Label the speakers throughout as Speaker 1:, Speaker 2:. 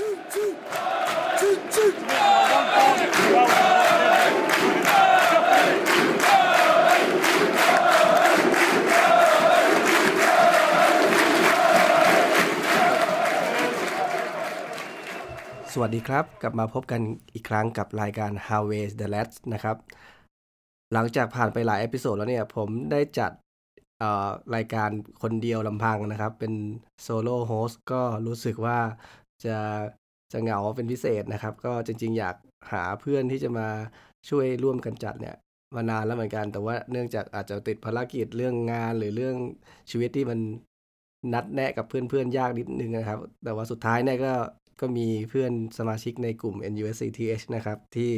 Speaker 1: สวัสดีครับ กลับมาพบกันอีกครั้งกับรายการ How w a y the Lads นะครับ หลังจากผ่านไปหลาย episode แล้วเนี่ย ผมได้จัดเอ่อรายการคนเดียวลำพังนะครับ เป็นโซโล่โฮสก็รู้สึกว่า จะจะเหงาเป็นพิเศษนะครับ ก็จริง ๆ อยากหาเพื่อนที่จะมาช่วยร่วมกันจัดเนี่ยมานานแล้วเหมือนกัน แต่ว่าเนื่องจากอาจจะติดภารกิจเรื่องงานหรือเรื่องชีวิตที่มันนัดแนะกับเพื่อนๆ ยากนิดนึงนะครับ แต่ว่าสุดท้ายเนี่ยก็ก็มีเพื่อนสมาชิกในกลุ่ม NUSCTH นะครับ ที่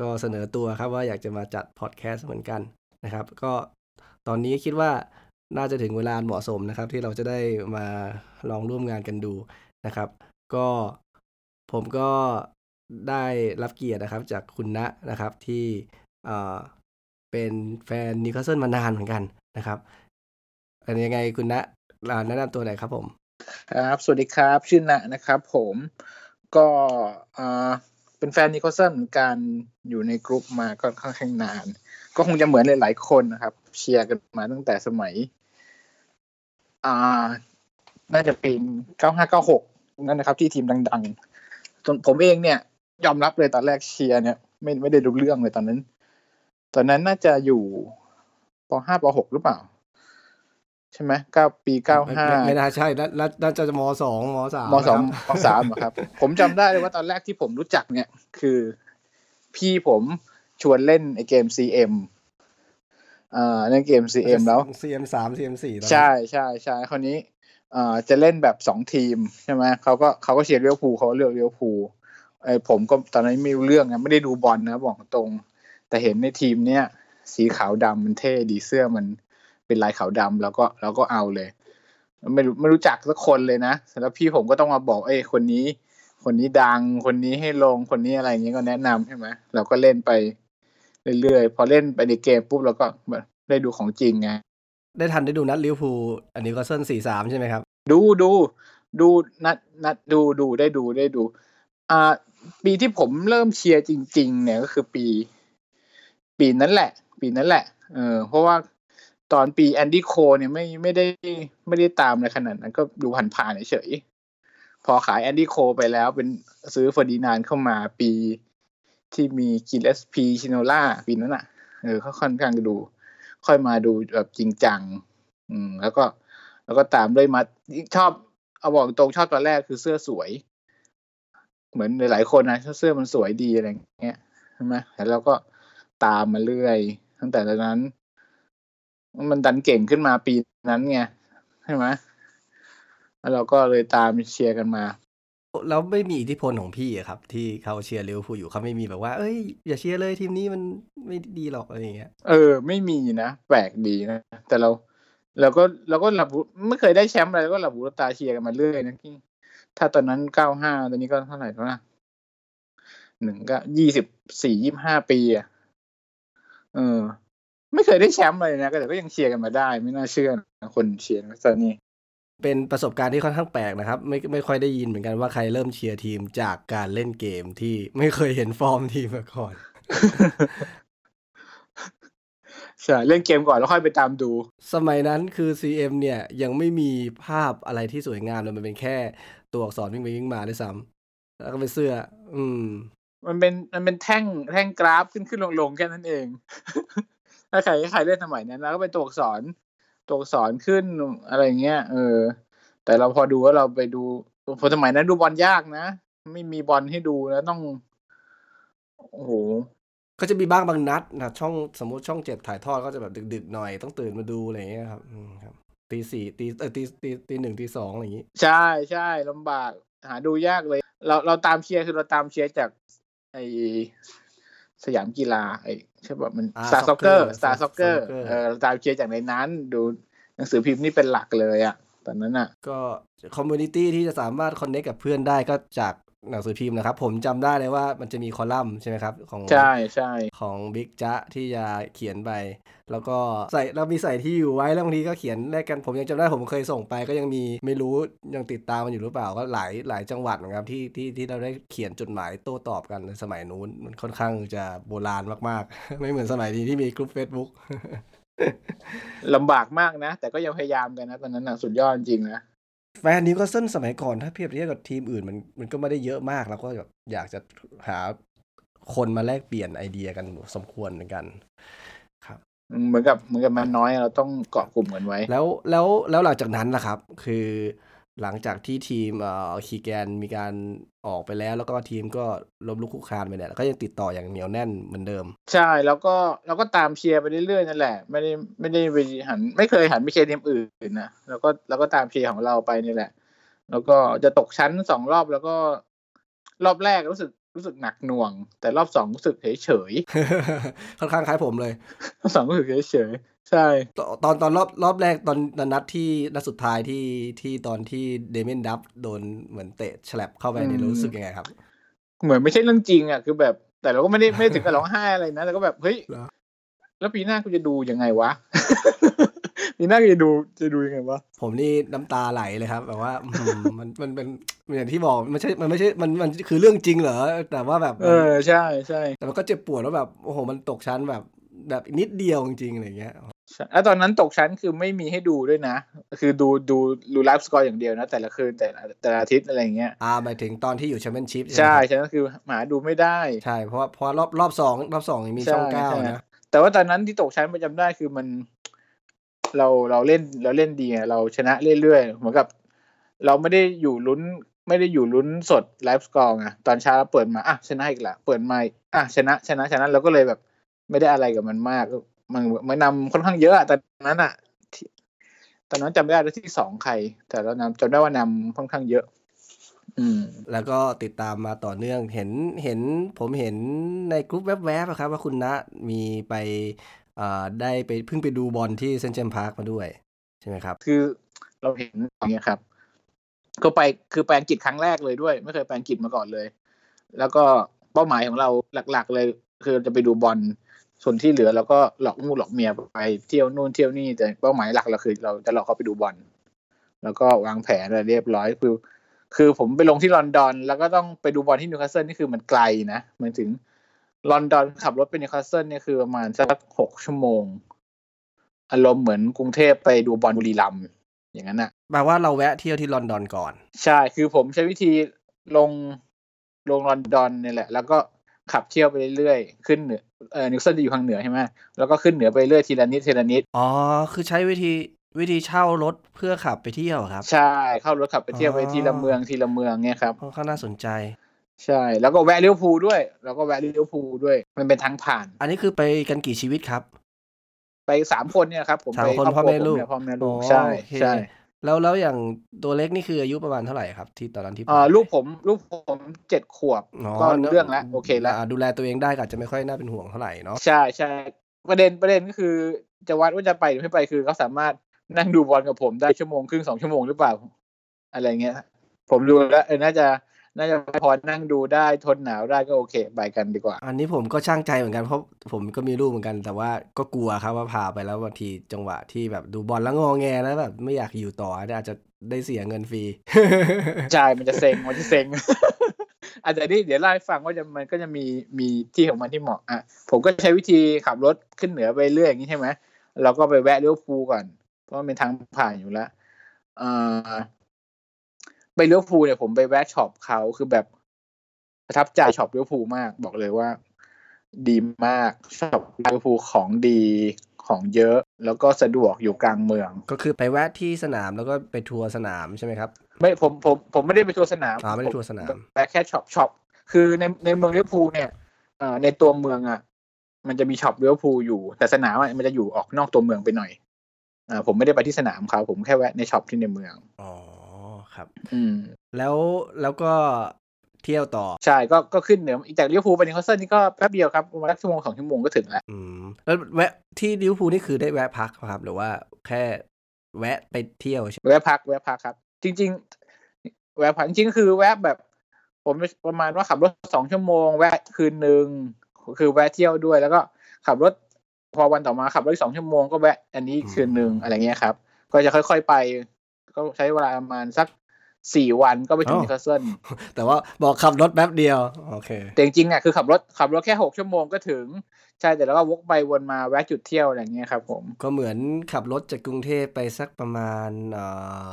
Speaker 1: ก็เสนอตัวครับว่าอยากจะมาจัดพอดแคสต์เหมือนกันนะครับ ก็ตอนนี้คิดว่าน่าจะถึงเวลาเหมาะสมนะครับ ที่เราจะได้มาลองร่วมงานกันดูนะครับ ก็ผมก็ได้รับเกียรตินะครับจากคุณณะนะครับที่เอ่อเป็นแฟนนิวคาสเซิลมานานเหมือนกันนะครับเป็นยังไงคุณณะอ่าแนะนำตัวหน่อยครับผม
Speaker 2: ครับ สวัสดีครับ ชื่อณะนะครับผมก็อ่าเป็นแฟนนิโคลสันเหมือนกันอยู่ในกรุ๊ปมาก็ค่อนข้างนาน ก็คงจะเหมือนหลายๆคนนะครับ เชียร์กันมาตั้งแต่สมัย อ่า น่าจะเป็นเก้าห้าเก้าหก นั่นนะครับ ที่ทีมดังๆจนผมเองเนี่ย ยอมรับเลยตอนแรกเชียร์เนี่ย ไม่ไม่ได้รู้เรื่องเลยตอนนั้น ตอนนั้นน่าจะอยู่ปห้าปหกหรือเปล่า ใช่ไหมเก้าปีเก้าห้า
Speaker 1: ไม่ไม่น่าใช่น่าน่าน่าจะมสองมสาม
Speaker 2: มสอง
Speaker 1: นะครับ
Speaker 2: มสามอะครับ ผมจำได้เลยว่าตอนแรกที่ผมรู้จักเนี่ย คือ พี่ผมชวนเล่นไอเกม CM อ่าเล่นเกม CM แล้ว
Speaker 1: CM สาม CM สี่
Speaker 2: ใช่ใช่ใช่คราวนี้อ่า จะเล่นแบบสองทีมใช่ไหมเขาก็เขาก็เชียร์เลี้ยวภูเขาเลือกเลี้ยวภูไอผมก็ตอนนั้นไม่รู้เรื่องนะไม่ได้ดูบอลนะบอกตรง แต่เห็นในทีมเนี้ยสีขาวดำมันเท่ดีเสื้อมันเป็นลายขาวดำแล้วก็เราก็เอาเลย ไม่รู้ไม่รู้จักสักคนเลยนะแล้วพี่ผมก็ต้องมาบอกเอ้คนนี้ คนนี้ดังคนนี้ให้ลงคนนี้อะไรอย่างเงี้ยก็แนะนำใช่ไหมเราก็เล่นไปเรื่อยๆพอเล่นไปในเกมปุ๊บเราก็ได้ดูของจริงไง
Speaker 1: ได้ทันได้ดูนัดลิเวอร์พูลอันนี้ก็เส้นสี่สามใช่ไหมครับ
Speaker 2: ดูดูดูนัดนัดดูดูได้ดูได้ดู อ่า ปีที่ผมเริ่มเชียร์จริง ๆ เนี่ยก็คือปี ปีนั้นแหละ ปีนั้นแหละ เออ เพราะว่าตอนปีแอนดี้โคลเนี่ยไม่ไม่ได้ไม่ได้ตามในขนาดนั้น ก็ดูผ่านๆเฉยพอขายแอนดี้โคลไปแล้วเป็นซื้อเฟอร์ดินานเข้ามาปีที่มีกิลเลสพีชิโนล่าปีนั้นอะเออเขาค่อนข้างจะดู ค่อยมาดูแบบจริงจัง อืม แล้วก็ แล้วก็ตามด้วยมาชอบเอาบอกตรงชอบตอนแรกคือเสื้อสวย เหมือนหลายๆคนนะเสื้อมันสวยดีอะไรเงี้ยใช่ไหมแล้วเราก็ตามมาเรื่อย ตั้งแต่ตอนนั้น มันดันเก่งขึ้นมาปีนั้นไงใช่ไหมแล้วเราก็เลยตามเชียร์กันมา
Speaker 1: แล้วไม่มีอิทธิพลของพี่อะครับ ที่เขาเชียร์ลิเวอร์พูลอยู่เขาไม่มีแบบว่า เอ้ย อย่าเชียร์เลยทีมนี้มันไม่ดีหรอกอะไรอย่างเงี้ย
Speaker 2: เออ ไม่มีนะแปลกดีนะ แต่เราเราก็เราก็หลับไม่เคยได้แชมป์อะไรก็หลับหูหลับตาเชียร์กันมาเรื่อยนะที่ถ้าตอนนั้นเก้าห้าตอนนี้ก็เท่าไหร่แล้วนะหนึ่งก็ยี่สิบสี่ยี่ห้าปีอะเออ ไม่เคยได้แชมป์เลยนะแต่ก็ยังเชียร์กันมาได้ ไม่น่าเชื่อนะคนเชียร์นะตอนนี้
Speaker 1: เป็นประสบการณ์ที่ค่อนข้างแปลกนะครับ ไม่ไม่ค่อยได้ยินเหมือนกันว่าใครเริ่มเชียร์ทีมจากการเล่นเกมที่ไม่เคยเห็นฟอร์มทีมมาก่อน
Speaker 2: ใช่เล่นเกมก่อนแล้วค่อยไปตามดู
Speaker 1: สมัยนั้นคือ CM เนี่ยยังไม่มีภาพอะไรที่สวยงามเลยมันเป็นแค่ตัวอักษรวิ่งไปวิ่งมาด้วยซ้ำแล้วก็เป็นเสื้อ อืม
Speaker 2: มันเป็นมันเป็นแท่งแท่งกราฟขึ้นขึ้นลงลงแค่นั้นเองถ้าใครใครเล่นสมัยนั้นแล้วก็เป็นตัวอักษร ตัวอักษรขึ้นอะไรเงี้ยเออ แต่เราพอดูว่าเราไปดูพอสมัยนั้นดูบอลยากนะ ไม่มีบอลให้ดูแล้วต้องโอ้โห
Speaker 1: ก็จะมีบ้างบางนัดนะช่องสมมติช่องเจ็ดถ่ายทอดก็จะแบบดึกๆหน่อยต้องตื่นมาดูอะไรอย่างเงี้ยครับอืมครับตีสี่ตีเออตีตีตีหนึ่งตีสองอะไรอย่างงี้
Speaker 2: ใช่ใช่ลำบาก หาดูยากเลย เราเราตามเชียร์คือเราตามเชียร์จากไอ สยามกีฬาไอใช่ป่ะมัน
Speaker 1: อ่า
Speaker 2: Star Soccer
Speaker 1: Soccer
Speaker 2: Star
Speaker 1: Star
Speaker 2: Soccer
Speaker 1: Soccer
Speaker 2: เออเราตามเชียร์จากในนั้น ดูหนังสือพิมพ์นี่เป็นหลักเลยอะตอนนั้นอะ
Speaker 1: ก็ community ที่จะสามารถ connect กับเพื่อนได้ก็จาก หนังสือพิมพ์นะครับ ผมจำได้เลยว่ามันจะมีคอลัมน์ใช่ไหมครับ ของ
Speaker 2: ใช่ใช่
Speaker 1: ของบิ๊กจ๊ะที่จะเขียนไป แล้วก็ใส่เรามีใส่ที่อยู่ไว้แล้วบางทีก็เขียนแลกกันผมยังจำได้ผมเคยส่งไปก็ยังมีไม่รู้ยังติดตามมันอยู่หรือเปล่าก็หลายหลายจังหวัดนะครับที่ที่ที่เราได้เขียนจดหมายโต้ตอบกันในสมัยนู้นมันค่อนข้างจะโบราณมากๆ ไม่เหมือนสมัยนี้ที่มีกลุ่ม Facebook
Speaker 2: ลำบากมากนะ แต่ก็ยังพยายามกันนะ ตอนนั้นนะสุดยอดจริงนะ
Speaker 1: แฟนนิวคาสเซิลสมัยก่อนถ้าเทียบเทียบกับทีมอื่นมันมันก็ไม่ได้เยอะมากแล้วก็แบบอยากจะหาคนมาแลกเปลี่ยนไอเดียกันสมควรเหมือนกัน ครับ
Speaker 2: เหมือนกับเหมือนกับมันน้อยเราต้องเกาะกลุ่มกันไว้
Speaker 1: แล้วแล้วแล้วหลังจากนั้นล่ะครับ คือ หลังจากที่ทีมเอ่อคีแกนมีการออกไปแล้ว แล้วก็ทีมก็ล้มลุกคลุกคลานไปเนี่ยก็ยังติดต่ออย่างเหนียวแน่นเหมือนเดิม
Speaker 2: ใช่แล้วก็เราก็ตามเชียร์ไปเรื่อยๆนั่นแหละ ไม่ได้ไม่ได้ไปหัน ไม่เคยหันไปเชียร์ทีมอื่นนะแล้วก็แล้วก็ตามเชียร์ของเราไปนี่แหละ แล้วก็จะตกชั้นสองรอบแล้วก็ รอบแรกรู้สึกรู้สึกหนักหน่วง แต่รอบสองรู้สึกเฉยเฉย
Speaker 1: ค่อนข้างคล้ายผมเลย
Speaker 2: ๆรอบสองรู้สึกเฉยเฉยๆ ใช่
Speaker 1: ตอนตอนตอนรอบรอบแรกตอนตอนนัดที่นัดสุดท้ายที่ที่ตอนที่เดเมนดับโดนเหมือนเตะฉลับเข้าไปเนี่ยรู้สึกยังไงครับ
Speaker 2: เหมือนไม่ใช่เรื่องจริงอะคือแบบ แต่เราก็ไม่ได้ไม่ได้ถึงกับร้องไห้อะไรนะแต่ก็แบบเฮ้ย
Speaker 1: เหรอ
Speaker 2: แล้วปีหน้ากูจะดูยังไงวะ ปีหน้ากูจะดูจะดูยังไงวะ
Speaker 1: ผมนี่น้ำตาไหลเลยครับ แบบว่าอืมมันมันเป็นอย่างที่บอกมันไม่ใช่มันไม่ใช่มันมันคือเรื่องจริงเหรอ แต่ว่าแบบ
Speaker 2: เออใช่ใช่
Speaker 1: แต่มันก็เจ็บปวดแล้วแบบโอ้โหมันตกชั้นแบบแบบนิดเดียวจริงๆอะไรเงี้ย
Speaker 2: ใช่ แล้วตอนนั้นตกชั้นคือไม่มีให้ดูด้วยนะ คือดูดูดู live score อย่างเดียวนะ แต่ละคืนแต่ละแต่ละอาทิตย์อะไรอย่างเงี้ย
Speaker 1: อ่าหมายถึงตอนที่อยู่แชมเปี้ยนชิพ
Speaker 2: ใช่ฉะนั้นคือหาดูไม่ได้
Speaker 1: ใช่เพราะว่าเพราะว่ารอบรอบสองรอบสองยังมีช่อง
Speaker 2: ใช่
Speaker 1: เก้า
Speaker 2: ใช่
Speaker 1: นะ
Speaker 2: แต่ว่าตอนนั้นที่ตกชั้นประจำได้คือมัน เราเราเล่นเราเล่นดีไงเราชนะเรื่อยๆเหมือนกับ เราไม่ได้อยู่ลุ้นไม่ได้อยู่ลุ้นสดไลฟ์สกอร์ไงตอนเช้าเปิดมาอะชนะอีกละเปิดมาอะชนะชนะชนะเราก็เลยแบบ ไม่ได้อะไรกับมันมาก มันมันนำค่อนข้างเยอะอะตอนนั้นอะที่ตอนนั้นจำไม่ได้ว่าที่สองใคร แต่เรานำจำได้ว่านำค่อนข้างเยอะ อืม
Speaker 1: แล้วก็ติดตามมาต่อเนื่องเห็นเห็นผมเห็นในกลุ่มแวบๆอะครับ ว่าคุณณมีไปอ่าได้ไปเพิ่งไปดูบอลที่เซนต์เจมส์พาร์คมาด้วย ใช่ไหมครับ
Speaker 2: คือเราเห็นอย่างเงี้ยครับ ก็ไปคือไปอังกฤษครั้งแรกเลยด้วย ไม่เคยไปอังกฤษมาก่อนเลย แล้วก็เป้าหมายของเราหลัก ๆ เลย คือจะไปดูบอล ส่วนที่เหลือเราก็หลอกลูกหลอกเมียไปเที่ยวนู่นเที่ยวนี่แต่เป้าหมายหลักเราคือ เราจะหลอกเขาไปดูบอลแล้วก็วางแผนอะไรเรียบร้อยคือ คือผมไปลงที่ลอนดอน แล้วก็ต้องไปดูบอลที่นิวคาสเซิลนี่คือมันไกลนะหมายถึงลอนดอนขับรถไปนิวคาสเซิลเนี่ยคือประมาณสักหกชั่วโมง อารมณ์เหมือนกรุงเทพไปดูบอลบุรีรัมย์อย่างนั้นน่ะ
Speaker 1: แปลว่าเราแวะเที่ยวที่ลอนดอนก่อน
Speaker 2: ใช่ คือผมใช้วิธีลงลงลอนดอนเนี่ยแหละ แล้วก็ ขับเที่ยวไปเรื่อยๆ ขึ้นเหนือเออนิวคาสเซิลจะอยู่ข้างเหนือใช่ไหมแล้วก็ขึ้นเหนือไปเรื่อยทีละนิดทีละนิด
Speaker 1: อ๋อคือใช้วิธีวิธีเช่ารถเพื่อขับไปเที่ยวครับ
Speaker 2: ใช่เข้ารถขับไปเที่ยวไป
Speaker 1: อ๋อ
Speaker 2: ทีละเมืองทีละเมืองเนี่ยครับ
Speaker 1: ค่อนข้างน่าสนใจ
Speaker 2: ใช่ แล้วก็แวะเลี้ยวภูลด้วย แล้วก็แวะเลี้ยวภูลด้วย มันเป็นทางผ่าน
Speaker 1: อันนี้คือไปกันกี่ชีวิตครับ
Speaker 2: ไปสามคนเนี่ยครับ ผม
Speaker 1: สาม
Speaker 2: ไป
Speaker 1: คน
Speaker 2: รอบ
Speaker 1: พ่อ
Speaker 2: รัว
Speaker 1: แม่ลูก
Speaker 2: ผเนี่ยพ่อแม่ลูก
Speaker 1: อ๋อ
Speaker 2: ใช่
Speaker 1: โอเค
Speaker 2: ใช่
Speaker 1: แล้วแล้วอย่างตัวเล็กนี่คืออายุประมาณเท่าไหร่ครับ ที่ตอนนั้นที่ไป
Speaker 2: เอ่อลูกผมลูกผมเจ็ดขวบก็รู้เรื่องแล้วโอเคแล้วา
Speaker 1: ดูแลตัวเองได้ก็อาจจะไม่ค่อยน่าเป็นห่วงเท่าไหร่เนาะ
Speaker 2: ใช่ใช่ประเด็นประเด็นก็คือจะวัดว่าจะไปหรือไม่ไปคือเขาสามารถนั่งดูบอลกับผมได้ชั่วโมงครึ่งสองชั่วโมงหรือเปล่า อะไรเงี้ย ผมดูแล้วเออน่าจะ น่าจะพอนั่งดูได้ทนหนาวได้ก็โอเคไปกันดีกว่า
Speaker 1: อันนี้ผมก็ช่างใจเหมือนกันเพราะผมก็มีลูกเหมือนกัน แต่ว่าก็กลัวครับว่าพาไปแล้วบางทีจังหวะที่แบบดูบอลแล้วงอแงแล้วแบบไม่อยากอยู่ต่อเนี่ยอาจจะได้เสียเงินฟรี
Speaker 2: ใช่มันจะเซ็งมันจะเซ็งอาจจะนี่เดี๋ยวเล่าให้ฟังว่าจะมันก็จะมีมีที่ของมันที่เหมาะอะผมก็ใช้วิธีขับรถขึ้นเหนือไปเรื่อยอย่างนี้ใช่ไหมเราก็ไปแวะลิเวอร์พูลก่อน เพราะมันเป็นทางผ่านอยู่แล้วเอ่อ ไปลิเวอร์พูลเนี่ยผมไปแวะช็อปเขาคือแบบประทับใจช็อปลิเวอร์พูลมาก บอกเลยว่า ดีมากช็อปลิเวอร์พูลของดีของเยอะแล้วก็สะดวกอยู่กลางเมือง
Speaker 1: ก็คือไปแวะที่สนามแล้วก็ไปทัวร์สนามใช่ไหมครับ
Speaker 2: ไม่ผมผมผมไม่ได้ไปทัวร์สนาม
Speaker 1: อ่าไม่ได้ทัวร์สนาม
Speaker 2: แต่แค่ช็อปช็อปคือในในเมืองลิเวอร์พูลเนี่ยเอ่อในตัวเมืองอะ มันจะมีช็อปลิเวอร์พูลอยู่ แต่สนามอะมันจะอยู่ออกนอกตัวเมืองไปหน่อยอ่าผมไม่ได้ไปที่สนามเขาผมแค่แวะในช็อปที่ในเมือง
Speaker 1: อ๋อ ครับ
Speaker 2: อืม
Speaker 1: แล้วแล้วก็เที่ยวต่อ
Speaker 2: ใช่ก็ก็ขึ้นเหนืออีกจากลิเวอร์พูลไปนิวคาสเซิลนี่ก็แป๊บเดียวครับประมาณสักชั่วโมงสองชั่วโมงก็ถึงแล้ว
Speaker 1: อืมแล้วแวะที่ลิเวอร์พูลนี่คือได้แวะพักปะครับ หรือว่าแค่แวะไปเที่ยวใช่ไหม
Speaker 2: แวะพักแวะพักครับ จริง ๆ แวะพักจริงๆก็คือแวะแบบ ผมประมาณว่าขับรถสองชั่วโมง แวะคืนหนึ่งคือแวะเที่ยวด้วยแล้วก็ขับรถพอวันต่อมาขับรถอีกสองชั่วโมงก็แวะอันนี้คืนหนึ่งอะไรเงี้ยครับ ก็จะค่อยๆไป ก็ใช้เวลาประมาณสัก สี่วันก็ไปถึง
Speaker 1: อ๋อ
Speaker 2: นิวคาสเซิล
Speaker 1: แต่ว่าบอกขับรถแป๊บเดียวโอเค
Speaker 2: แต่จริงๆอะคือขับรถขับรถแค่หกชั่วโมงก็ถึง ใช่แต่แล้วก็วกไปวนมาแวะจุดเที่ยวอะไรเงี้ยครับผม
Speaker 1: ก็เหมือนขับรถจากกรุงเทพไปสักประมาณเอ่อ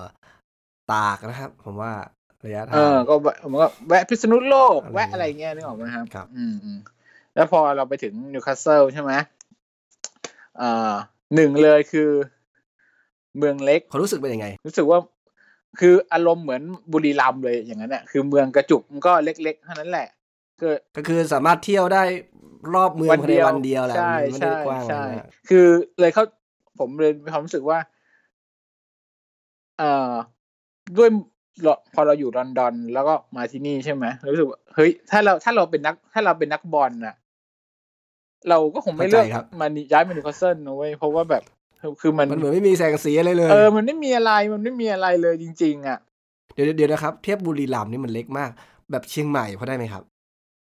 Speaker 1: ตากนะครับ ผมว่าระยะ
Speaker 2: เอ
Speaker 1: ทาง
Speaker 2: อก็แวะผมก็แวะพิษณุโลก
Speaker 1: อะไร
Speaker 2: แวะอะไรเงี้ยนึกออกไหมครับ
Speaker 1: ครับ
Speaker 2: อืมอืมแล้วพอเราไปถึงนิวคาสเซิลใช่ไหมเอ่อหนึ่งเลยคือ เมืองเล็ก
Speaker 1: ความรู้สึกเป็นยังไง
Speaker 2: รู้สึกว่า คืออารมณ์เหมือนบุรีรัมย์เลยอย่างนั้นแหละคือเมืองกระจุกมันก็เล็กๆเท่านั้นแหละคือ
Speaker 1: ก็คือสามารถเที่ยวได้รอบเมืองภายในวันเดียวแหละ
Speaker 2: ใช่
Speaker 1: มันไม่ได้
Speaker 2: ใช่
Speaker 1: กว้างอะไร
Speaker 2: ใช่
Speaker 1: มาก
Speaker 2: คือเลยเขาผมเลยมีความรู้สึกว่า เอ่อด้วยเราพอเราอยู่ลอนดอน แล้วก็มาที่นี่ใช่ไหมรู้สึกว่าเฮ้ยถ้าเราถ้าเราเป็นนัก ถ้าเราเป็นนักบอลน่ะ เราก็คงไม่เลือก
Speaker 1: เข้าใจครับ
Speaker 2: มันย้ายมานิวคาสเซิลนะเว้ยเพราะว่าแบบ คือมัน
Speaker 1: มันเหมือนไม่มีแสงสีอะไรเลย
Speaker 2: เออ มันไม่มีอะไร มันไม่มีอะไรเลยจริง ๆ อะ
Speaker 1: เดี๋ยวเดี๋ยวนะครับ เทียบบุรีรัมย์นี่มันเล็กมาก แบบเชียงใหม่พอได้ไหมครับ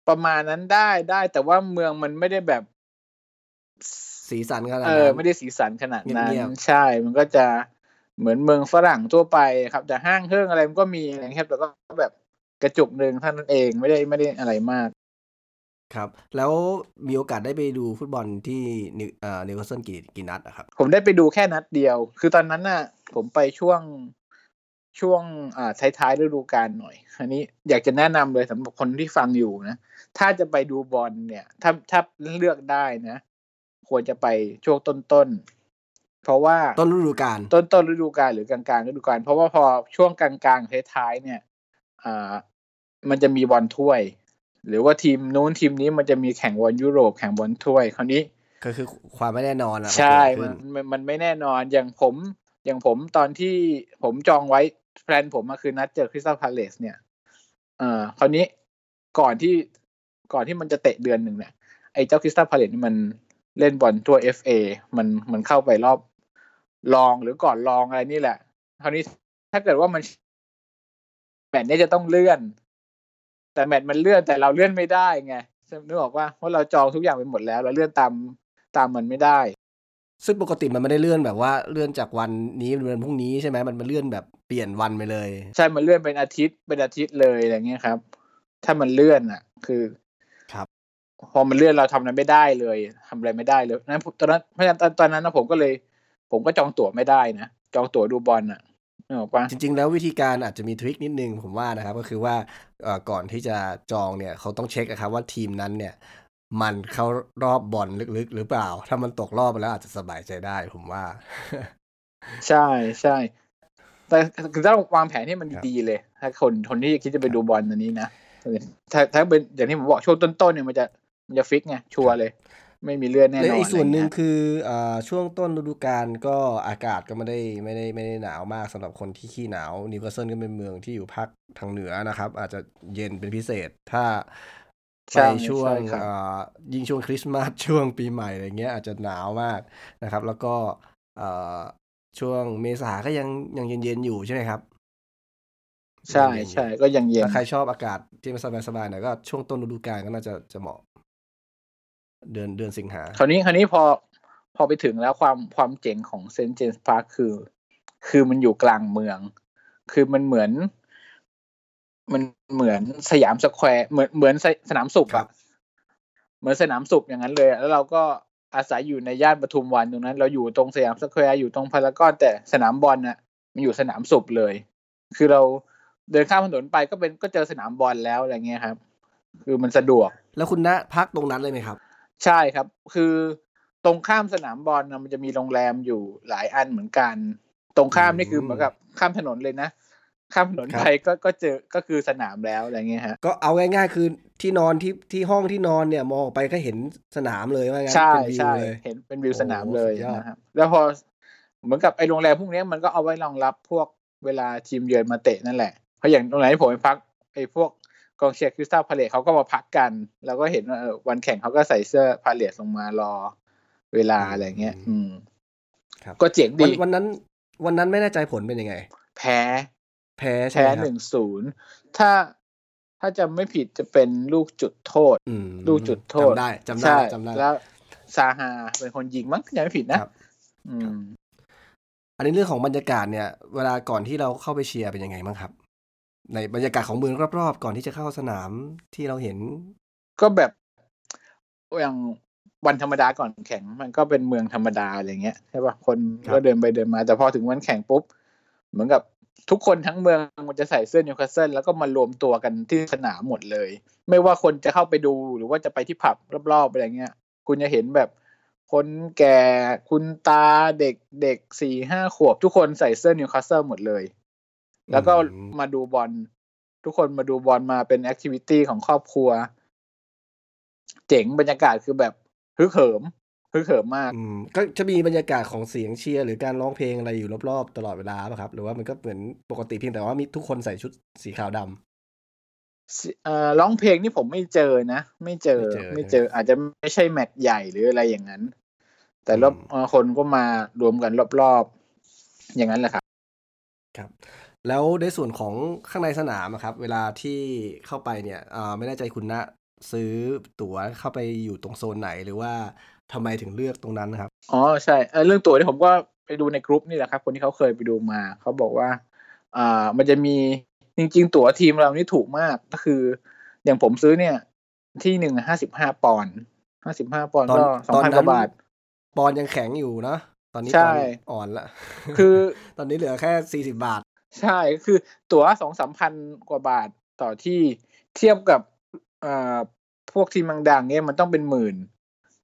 Speaker 2: ประมาณนั้นได้ได้ แต่ว่าเมืองมันไม่ได้แบบ
Speaker 1: สีสันขนาด
Speaker 2: เอ
Speaker 1: นั้
Speaker 2: อนไม่ได้สีสันขนาดนั้น
Speaker 1: เงียบ
Speaker 2: ใช่ มันก็จะเหมือนเมืองฝรั่งทั่วไปครับ แต่ห้างเครื่องอะไรมันก็มีอะไรครับแต่ก็แบบกระจุกหนึ่งเท่านั้นเองไม่ได้ไม่ได้อะไรมาก
Speaker 1: ครับ แล้วมีโอกาสได้ไปดูฟุตบอลที่นิวเอ่อนิวคาสเซิลกี่กี่นัดอะครับ
Speaker 2: ผมได้ไปดูแค่นัดเดียว คือตอนนั้นน่ะ ผมไปช่วงช่วงอ่าท้ายๆฤดูกาลหน่อย อันนี้อยากจะแนะนำเลยสำหรับคนที่ฟังอยู่นะ ถ้าจะไปดูบอลเนี่ย ถ้าถ้าเลือกได้นะ ควรจะไปช่วงต้นๆ เพราะว่า
Speaker 1: ต้นฤดูกาล
Speaker 2: ต้นต้นฤดูกาลหรือกลางกลางๆฤดูกาลเพราะว่าพอช่วงกลางกลางๆท้ายๆเนี่ย อ่า มันจะมีบอลถ้วย หรือว่าทีมนู้นทีมนี้มันจะมีแข่งบอลยุโรปแข่งบอลถ้วยคราวนี้
Speaker 1: ก็คือความไม่แน่นอนอะ
Speaker 2: ใช่
Speaker 1: เกิ
Speaker 2: มั
Speaker 1: ด
Speaker 2: น
Speaker 1: ขึ้น
Speaker 2: มันมันไม่แน่นอนอย่างผม อย่างผมตอนที่ผมจองไว้แพลนผมมาคือนัดเจอคริสตัลพาเลสเนี่ย เอ่อคราวนี้ก่อนที่ก่อนที่มันจะเตะเดือนหนึ่งเนี่ยไอ้เจ้าคริสตัลพาเลสนี่มันเล่นบอลทั่ว FA มันมันเข้าไปรอบรองหรือก่อนรองอะไรนี่แหละคราวนี้ถ้าเกิดว่ามันแมตช์เนี้จะต้องเลื่อน แต่แมตช์มันเลื่อนแต่เราเลื่อนไม่ได้ไงนึกออกว่าเพราะเราจองทุกอย่างไปหมดแล้ว เราเลื่อนตามตามมันไม่ได้
Speaker 1: ซึ่งปกติมันไม่ได้เลื่อนแบบว่าเลื่อนจากวันนี้เป็นวันพรุ่งนี้ใช่ไหมมันมันเลื่อนแบบเปลี่ยนวันไปเลย
Speaker 2: ใช่มันเลื่อนเป็นอาทิตย์เป็นอาทิตย์เลยอะไรเงี้ยครับ ถ้ามันเลื่อนอะ คือ
Speaker 1: ครับ
Speaker 2: พอมันเลื่อนเราทำอะไรไม่ได้เลยทำอะไรไม่ได้เลยนั้นตอนนั้นเพราะฉะนั้นตอนตอนนั้นนะผมก็เลย ผมก็จองตั๋วไม่ได้นะจองตั๋วดูบอลอะนึกออกปะ
Speaker 1: จริง ๆ แล้ววิธีการอาจจะมีทริคนิดนึงผมว่านะครับ ก็คือว่าเอ่อก่อนที่จะจองเนี่ยเขาต้องเช็คอะครับว่าทีมนั้นเนี่ย มันเข้ารอบบอลลึกๆ หรือเปล่า ถ้ามันตกรอบไปแล้วอาจจะสบายใจได้ ผมว่า
Speaker 2: ใช่ใช่แต่คือต้องวางแผนให้มัน
Speaker 1: ครับ
Speaker 2: ดีๆเลย ถ้าคนคนที่คิดจะไปดูบอลอันนี้นะถ้าถ้าเป็นอย่างที่ผมบอกช่วงต้นๆเนี่ยมันจะมันจะ fix ไงชัวร์เลย ไม่มีเลื่อนแน่นอน
Speaker 1: และอีกส่วนหนึ่ง
Speaker 2: อะไรเงี้ย
Speaker 1: คือเอ่อช่วงต้นฤดูกาลก็อากาศก็ไม่ได้ไม่ได้ไม่ได้หนาวมากสำหรับคนที่ขี้หนาวนิวคาสเซิลก็เป็นเมืองที่อยู่ภาคทางเหนือนะครับ อาจจะเย็นเป็นพิเศษถ้าไป
Speaker 2: ใช่
Speaker 1: ช่วง
Speaker 2: ใช่ครับ
Speaker 1: เอ่อยิ่งช่วงคริสต์มาสช่วงปีใหม่อะไรเงี้ยอาจจะหนาวมากนะครับ แล้วก็เอ่อช่วงเมษาก็ยังยังเย็นๆอยู่ใช่ไหมครับ
Speaker 2: ใช่ใช่ก็ยังเย็น
Speaker 1: ถ้าใครชอบอากาศที่มันสบายๆหน่อยก็ช่วงต้นฤดูกาลก็น่าจะจะเหมาะ เดือนเดือนสิงหา
Speaker 2: คราวนี้คราวนี้พอพอไปถึงแล้วความความเจ๋งของเซนต์เจมส์พาร์คคือ คือมันอยู่กลางเมือง คือมันเหมือน มันเหมือนสยามสแควร์เหมือนเหมือนสนาม
Speaker 1: ศุภ
Speaker 2: อะครั
Speaker 1: บ
Speaker 2: เหมือนสนามศุภอย่างนั้นเลยอะแล้วเราก็อาศัยอยู่ในย่านปทุมวันตรงนั้น เราอยู่ตรงสยามสแควร์อยู่ตรงพารากอนแต่สนามบอลน่ะ มันอยู่สนามศุภเลย คือเราเดินข้ามถนนไปก็เป็นก็เจอสนามบอลแล้วอะไรเงี้ยครับ คือมันสะดวก
Speaker 1: แล้วคุณนัทพักตรงนั้นเลยไหมครับ
Speaker 2: ใช่ครับ คือตรงข้ามสนามบอลนะมันจะมีโรงแรมอยู่หลายอันเหมือนกัน ตรงข้ามนี่คือ
Speaker 1: อืม
Speaker 2: เหมือนกับข้ามถนนเลยนะ ข้ามถนน
Speaker 1: ครับ
Speaker 2: ไปก็ก็เจอก็คือสนามแล้วอะไรเงี้ยฮะ
Speaker 1: ก็เอาง่ายๆคือที่นอนที่ที่ห้องที่นอนเนี่ยมองออกไปก็เห็นสนามเลยว่างั้น
Speaker 2: ใช่
Speaker 1: เป็นวิว
Speaker 2: ใช่
Speaker 1: เลย
Speaker 2: เห็นเป็นวิว
Speaker 1: โอ้
Speaker 2: สนามเลย
Speaker 1: สุดยอด
Speaker 2: นะครับแล้วพอเหมือนกับไอ้โรงแรมพวกเนี้ยมันก็เอาไว้รองรับพวกเวลาทีมเยือนมาเตะนั่นแหละเพราะอย่างตรงไหนที่ผมไปพักไอ้พวก กองเชียร์คริสตัลพาเลตเขาก็มาพักกัน แล้วก็เห็นว่าเออวันแข่งเขาก็ใส่เสื้อพาเลตลงมารอเวลาอะไรเงี้ย อืม
Speaker 1: ครับ
Speaker 2: ก็เจ๋ง
Speaker 1: วัน
Speaker 2: ดี
Speaker 1: วันนั้น วันนั้นไม่แน่ใจผลเป็นยังไง
Speaker 2: แพ้
Speaker 1: แพ้ใช่
Speaker 2: แพ้
Speaker 1: ไหมค
Speaker 2: ห
Speaker 1: รับ
Speaker 2: นึ่งศูนย์ถ้าถ้าจำไม่ผิดจะเป็นลูกจุดโทษ
Speaker 1: อืม
Speaker 2: ลูกจุดโทษ
Speaker 1: จำได้จำได้
Speaker 2: ใช่
Speaker 1: จำได้
Speaker 2: แล้วซาฮาเป็นคนยิงมั้งจำไม่ผิดนะครับอืม
Speaker 1: อันนี้เรื่องของบรรยากาศเนี่ย เวลาก่อนที่เราเข้าไปเชียร์เป็นยังไงบ้างครับ ในบรรยากาศของเมืองรอบๆ ก่อนที่จะเข้าสนามที่เราเห็น
Speaker 2: ก็แบบอย่างวันธรรมดาก่อนแข่งมันก็เป็นเมืองธรรมดาอะไรเงี้ยใช่ป่ะคนก็เดินไปเดินมา แต่พอถึงวันแข่งปุ๊บ เหมือนกับทุกคนทั้งเมืองมันจะใส่เสื้อนิวคาสเซิลแล้วก็มารวมตัวกันที่สนามหมดเลย ไม่ว่าคนจะเข้าไปดูหรือว่าจะไปที่ผับรอบๆอะไรเงี้ย คุณจะเห็นแบบคนแก่คุณตาเด็กเด็กสี่ห้าขวบ ทุกคนใส่เสื้อนิวคาสเซิลหมดเลย แล้วก็
Speaker 1: อืม
Speaker 2: มาดูบอลทุกคนมาดูบอลมาเป็น activity ของครอบครัว เจ๋งบรรยากาศคือแบบฮึกเหิมฮึกเหิมมาก
Speaker 1: อืมก็จะมีบรรยากาศของเสียงเชียร์หรือการร้องเพลงอะไรอยู่รอบๆ ตลอดเวลาป่ะครับ หรือว่ามันก็เหมือนปกติเพียงแต่ว่ามีทุกคนใส่ชุดสีขาวดำ
Speaker 2: สิเอ่อร้องเพลงนี่ผมไม่เจอนะไม่เจอ
Speaker 1: ไม่เจอ
Speaker 2: ไม่เจอ อาจจะไม่ใช่แมตช์ใหญ่หรืออะไรอย่างนั้น แต่รอบ
Speaker 1: อืม
Speaker 2: เอ่อคนก็มารวมกันรอบๆอย่างนั้นแหละครับ
Speaker 1: ครับ แล้วในส่วนของข้างในสนามอะครับ เวลาที่เข้าไปเนี่ยอ่าไม่แน่ใจคุณณซื้อตั๋วเข้าไปอยู่ตรงโซนไหนหรือว่าทำไมถึงเลือกตรงนั้นนะครับ
Speaker 2: อ๋อใช่เอ่อเรื่องตัวที่ผมก็ไปดูในกรุ๊ปนี่แหละครับ คนที่เขาเคยไปดูมา เขาบอกว่าอ่ามันจะมีจริง ๆ ตั๋วทีมเรานี่ถูกมากก็คือ อย่างผมซื้อเนี่ย ที่หนึ่งห้าสิบห้าปอนด์ห้าสิบห้าปอนด์
Speaker 1: ตอน
Speaker 2: ก็สอง
Speaker 1: ตอน
Speaker 2: พัน
Speaker 1: นั้
Speaker 2: ก
Speaker 1: น
Speaker 2: ว่าบาท
Speaker 1: ปอนด์ยังแข็งอยู่เนอะตอนนี้
Speaker 2: ใช่
Speaker 1: ปอนด์อ่อนละ
Speaker 2: คือ
Speaker 1: ตอนนี้เหลือแค่สี่สิบบาท
Speaker 2: ใช่คือตั๋วสองสามพันกว่าบาทต่อที่เทียบกับอ่าพวกทีมดังๆเนี่ยมันต้องเป็นหมื่น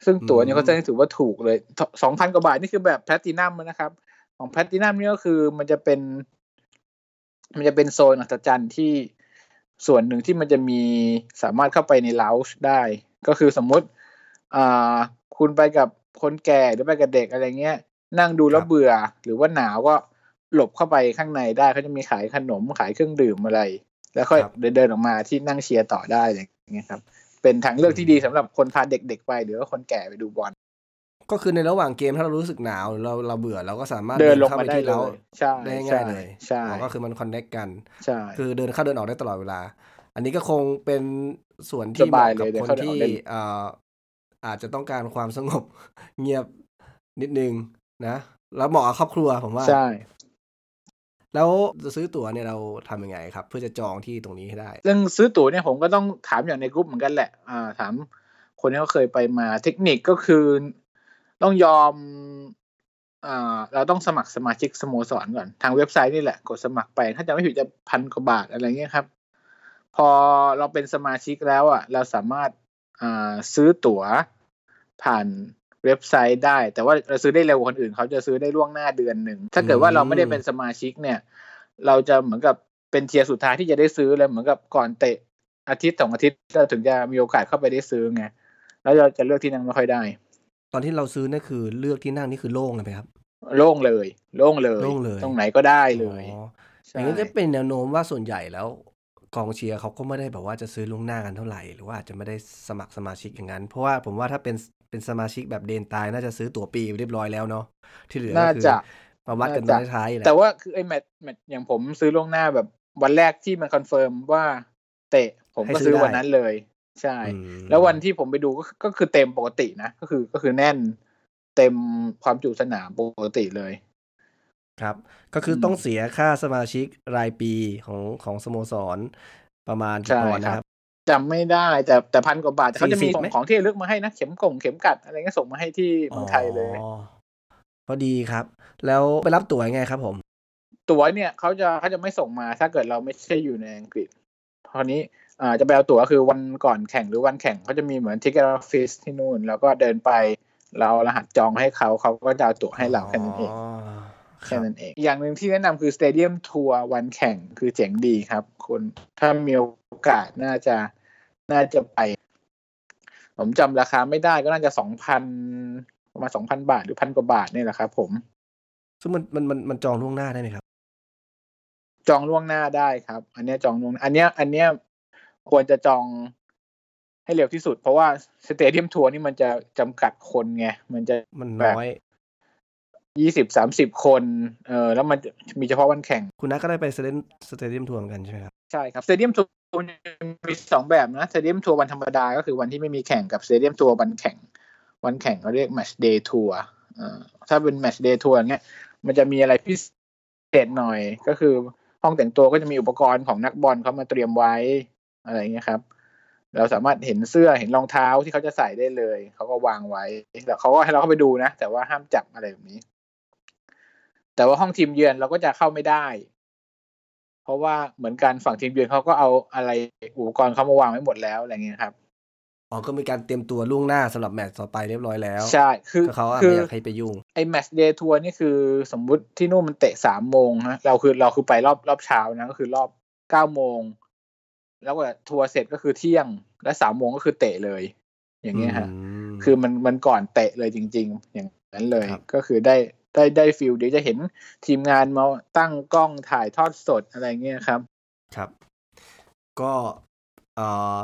Speaker 2: ซึ่งตั๋วเนี่ย
Speaker 1: อืม
Speaker 2: เขาจะถือว่าถูกเลยสองพันกว่าบาทนี่คือแบบแพลตินัมนะครับ ของแพลตินัมนี่ก็คือมันจะเป็น มันจะเป็นโซนอัศจรรย์ที่ส่วนหนึ่งที่มันจะมีสามารถเข้าไปในเลาส์ได้ ก็คือสมมติอ่าคุณไปกับคนแก่หรือไปกับเด็กอะไรเงี้ย นั่งดูแล้วเบื่อหรือว่าหนาวก็ หลบเข้าไปข้างในได้เขาจะมีขายขนมขายเครื่องดื่มอะไร แล้วค่อย
Speaker 1: ครับ
Speaker 2: เดินเดินออกมาที่นั่งเชียร์ต่อได้อย่างเงี้ยครับ เป็นทางเลือกที่ดีสำหรับคนพาเด็กๆไป หรือว่าคนแก่ไปดูบอล
Speaker 1: ก็คือในระหว่างเกมถ้าเรารู้สึกหนาวหรือเราเราเบื่อเราก็สามารถ
Speaker 2: เดินลง
Speaker 1: เข้า
Speaker 2: มา
Speaker 1: ไป
Speaker 2: ได้
Speaker 1: ที่
Speaker 2: เล
Speaker 1: เรา
Speaker 2: ยใช่
Speaker 1: ได้
Speaker 2: ใช่
Speaker 1: ง่ายเลย
Speaker 2: ใช่
Speaker 1: อ๋อก็คือมันคอนเน c กกัน
Speaker 2: ใช่
Speaker 1: คือเดินเข้าเดินออกได้ตลอดเวลา อันนี้ก็คงเป็นส่วนที่
Speaker 2: สบาย
Speaker 1: กับ
Speaker 2: เลยเดินเข้าเดินอ
Speaker 1: ที่
Speaker 2: อกได้
Speaker 1: เหมาะกับคนที่เอ่ออาจจะต้องการความสงบเงียบนิดนึงนะ แล้วเหมาะกับครอบครัวผมว่า
Speaker 2: ใช่
Speaker 1: แล้วจะซื้อตั๋วเนี่ยเราทำยังไงครับ เพื่อจะจองที่ตรงนี้ให้ได้
Speaker 2: เรื่องซื้อตั๋วเนี่ยผมก็ต้องถามอย่างในกรุ๊ปเหมือนกันแหละอ่าถามคนที่เขาเคยไปมาเทคนิคก็คือต้องยอมอ่าเราต้องสมัครสมาชิกสโมสรก่อน ทางเว็บไซต์นี่แหละ กดสมัครไป ถ้าจะไม่ผิดจะพันกว่าบาทอะไรเงี้ยครับ พอเราเป็นสมาชิกแล้วอะ เราสามารถอ่าซื้อตั๋วผ่าน เว็บไซต์ได้ แต่ว่าเราซื้อได้เร็วกว่าคนอื่น เขาจะซื้อได้ล่วงหน้าเดือนหนึ่ง ถ้าเกิดว่าเราไม่ได้เป็นสมาชิกเนี่ย เราจะเหมือนกับเป็น tier สุดท้ายที่จะได้ซื้อเลยเหมือนกับก่อนเตะอาทิตย์สองอาทิตย์เราถึงจะมีโอกาสเข้าไปได้ซื้อไงแล้วเราจะเลือกที่นั่งไม่ค่อยได้
Speaker 1: ตอนที่เราซื้อเนี่ยคือเลือกที่นั่งนี่คือโล่งเลยไหมครับ
Speaker 2: โล่งเลย โล่งเลย
Speaker 1: โล่งเลย
Speaker 2: ตรงไหนก็ได้เลย
Speaker 1: อ๋อ
Speaker 2: ใช่อ
Speaker 1: ย่างนี้ก็เป็นแนวโน้มว่าส่วนใหญ่แล้วกองเชียร์เขาก็ไม่ได้แบบว่าจะซื้อล่วงหน้ากันเท่าไหร่ หรือว่าอาจจะไม่ได้สมัครสมาชิกอย่างนั้น เพราะว่าผมว่าถ้าเป็น เป็นสมาชิกแบบเดนตายน่าจะซื้อตั๋วปีเรียบร้อยแล้วเนาะที่เหลือก็
Speaker 2: น่าจะ
Speaker 1: มาวัดกันตอ
Speaker 2: นท้า
Speaker 1: ยๆ
Speaker 2: คือ
Speaker 1: น่าจะแหละ
Speaker 2: แต่ว่าคือไอ้แมตช์แมตช์อย่างผมซื้อล่วงหน้าแบบวันแรกที่มัน confirm ว่าเตะผมก็ซื้อวันนั้นเลย ใช่
Speaker 1: อืม
Speaker 2: แล้ววันที่ผมไปดูก็ก็คือเต็มปกตินะก็คือก็คือแน่นเต็มความจุสนามปกติเลย
Speaker 1: ครับ ก็คืออ
Speaker 2: ม
Speaker 1: ต้องเสียค่าสมาชิกรายปีของของสโมสรประมาณกี่
Speaker 2: ใช่
Speaker 1: ปอนด์
Speaker 2: ค
Speaker 1: นะ
Speaker 2: รับ
Speaker 1: ครับ
Speaker 2: จำไม่ได้แต่แต่พันกว่าบาทแต่เขาจะมี
Speaker 1: 40
Speaker 2: ของ
Speaker 1: ไหม
Speaker 2: ของที่ระลึกมาให้นะเข็มกงเข็มกัดอะไรเงี้ยส่งมาให้ที่เมืองไทยเลย
Speaker 1: อ๋อพอดีครับ แล้วไปรับตั๋วยังไงครับผม
Speaker 2: ตั๋วเนี่ยเขาจะเขาจะไม่ส่งมาถ้าเกิดเราไม่ใช่อยู่ในอังกฤษคราวนี้อ่าจะไปเอาตั๋วคือวันก่อนแข่งหรือวันแข่งเขาจะมีเหมือน ticket office ที่นู่น แล้วก็เดินไป เราเอารหัสจองให้เขาเขาก็จะเอาตั๋วให้เราแค่นั้นเอง
Speaker 1: ค
Speaker 2: แค่นั้นเอง อย่างหนึ่งที่แนะนำคือ stadium tour วันแข่งคือเจ๋งดีครับคุณถ้ามีโอกาสน่าจะ น่าจะไป ผมจำราคาไม่ได้ก็น่าจะสองพันประมาณสองพันบาทหรือพันกว่าบาทนี่แหละครับผม
Speaker 1: ซึ่งมันมันมันมันจองล่วงหน้าได้ไหมครับ
Speaker 2: จองล่วงหน้าได้ครับ อันเนี้ยจองล่วง อันเนี้ย อันเนี้ยควรจะจองให้เร็วที่สุด เพราะว่า stadium tour นี่มันจะจำกัดคนไงมันจะ
Speaker 1: มันน้อย
Speaker 2: ยี่สิบสามสิบคน เออแล้วมันจะมีเฉพาะวันแข่ง
Speaker 1: คุณนัทก็ได้ไปสเตนสเตเดียมทัวร์เหมือนกันใช่ไหมครับ
Speaker 2: ใช่ครับ stadium tour มีสองแบบนะ stadium tour วันธรรมดา ก็คือวันที่ไม่มีแข่งกับ stadium tour วันแข่ง วันแข่งเขาเรียกแมชเดย์ทัวร์ถ้าเป็นแมชเดย์ทัวร์อย่างเงี้ย มันจะมีอะไรพิเศษหน่อยก็คือห้องแต่งตัวก็จะมีอุปกรณ์ของนักบอลเขามาเตรียมไว้อะไรเงี้ยครับ เราสามารถเห็นเสื้อเห็นรองเท้าที่เขาจะใส่ได้เลยเขาก็วางไว้แล้วเขาก็ให้เราเข้าไปดูนะ แต่ว่าห้ามจับอะไรแบบนี้ แต่ว่าห้องทีมเยือนเราก็จะเข้าไม่ได้ เพราะว่าเหมือนกันฝั่งทีมเยือนเขาก็เอาอะไรอุปกรณ์เขามาวางไว้หมดแล้วอะไรเงี้ยครับ
Speaker 1: อ๋อก็มีการเตรียมตัวล่วงหน้าสำหรับแมตช์ต่อไปเรียบร้อยแล้ว
Speaker 2: ใช่คือ
Speaker 1: ก็เขาอะ
Speaker 2: คือ
Speaker 1: ไม่
Speaker 2: อ
Speaker 1: ยากให้ไปยุ่ง
Speaker 2: ไอ้ match day tour นี่คือสมมุติที่นู่นมันเตะสามโมงฮะเราคือเราคือไปรอบรอบเช้านะก็คือรอบเก้าโมงแล้วก็ทัวร์เสร็จก็คือเที่ยง และสามโมงก็คือเตะเลย อย่างเงี้ยฮะคือมันมันก่อนเตะเลยจริง ๆ อย่างนั้นเลย
Speaker 1: ครับ
Speaker 2: ก็คือได้ ได้ได้ feel เดี๋ยวจะเห็นทีมงานมาตั้งกล้องถ่ายทอดสดอะไรเงี้ยครับ
Speaker 1: ครับ ก็เอ่อ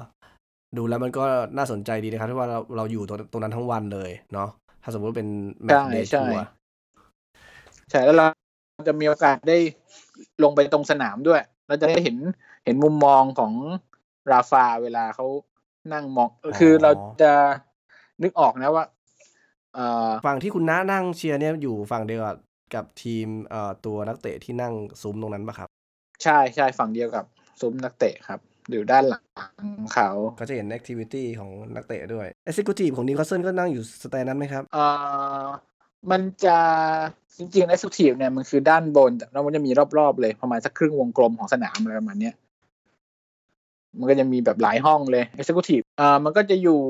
Speaker 1: ดูแล้วมันก็น่าสนใจดีนะครับที่ว่าเราเราอยู่ตรงตรงนั้นทั้งวันเลยเนาะถ้าสมมติเป็นแมตช์เดย์
Speaker 2: ใช่
Speaker 1: ทัวร์
Speaker 2: ใช่แล้วเราจะมีโอกาสได้ลงไปตรงสนามด้วย เราจะได้เห็นเห็นมุมมองของราฟาเวลาเขานั่งมองคือเราจะนึกออกนะว่าเอ่อ
Speaker 1: ฝั่งที่คุณนัทนั่งเชียร์เนี่ยอยู่ฝั่งเดียวกับกับทีมเอ่อตัวนักเตะที่นั่งซุ้มตรงนั้นปะครับ
Speaker 2: ใช่ใช่ฝั่งเดียวกับซุ้มนักเตะครับอยู่ด้านหลังเขา
Speaker 1: ก็จะเห็น activity ของนักเตะด้วย Executive ของนิวคาสเซิลก็นั่งอยู่ stand นั้นไหมครับ
Speaker 2: เอ่อมันจะจริงๆ executive เนี่ยมันคือด้านบนแล้วมันจะมีรอบๆเลยประมาณสักครึ่งวงกลมของสนามอะไรประมาณเนี้ยมันก็จะมีแบบหลายห้องเลย executive เอ่อมันก็จะอยู่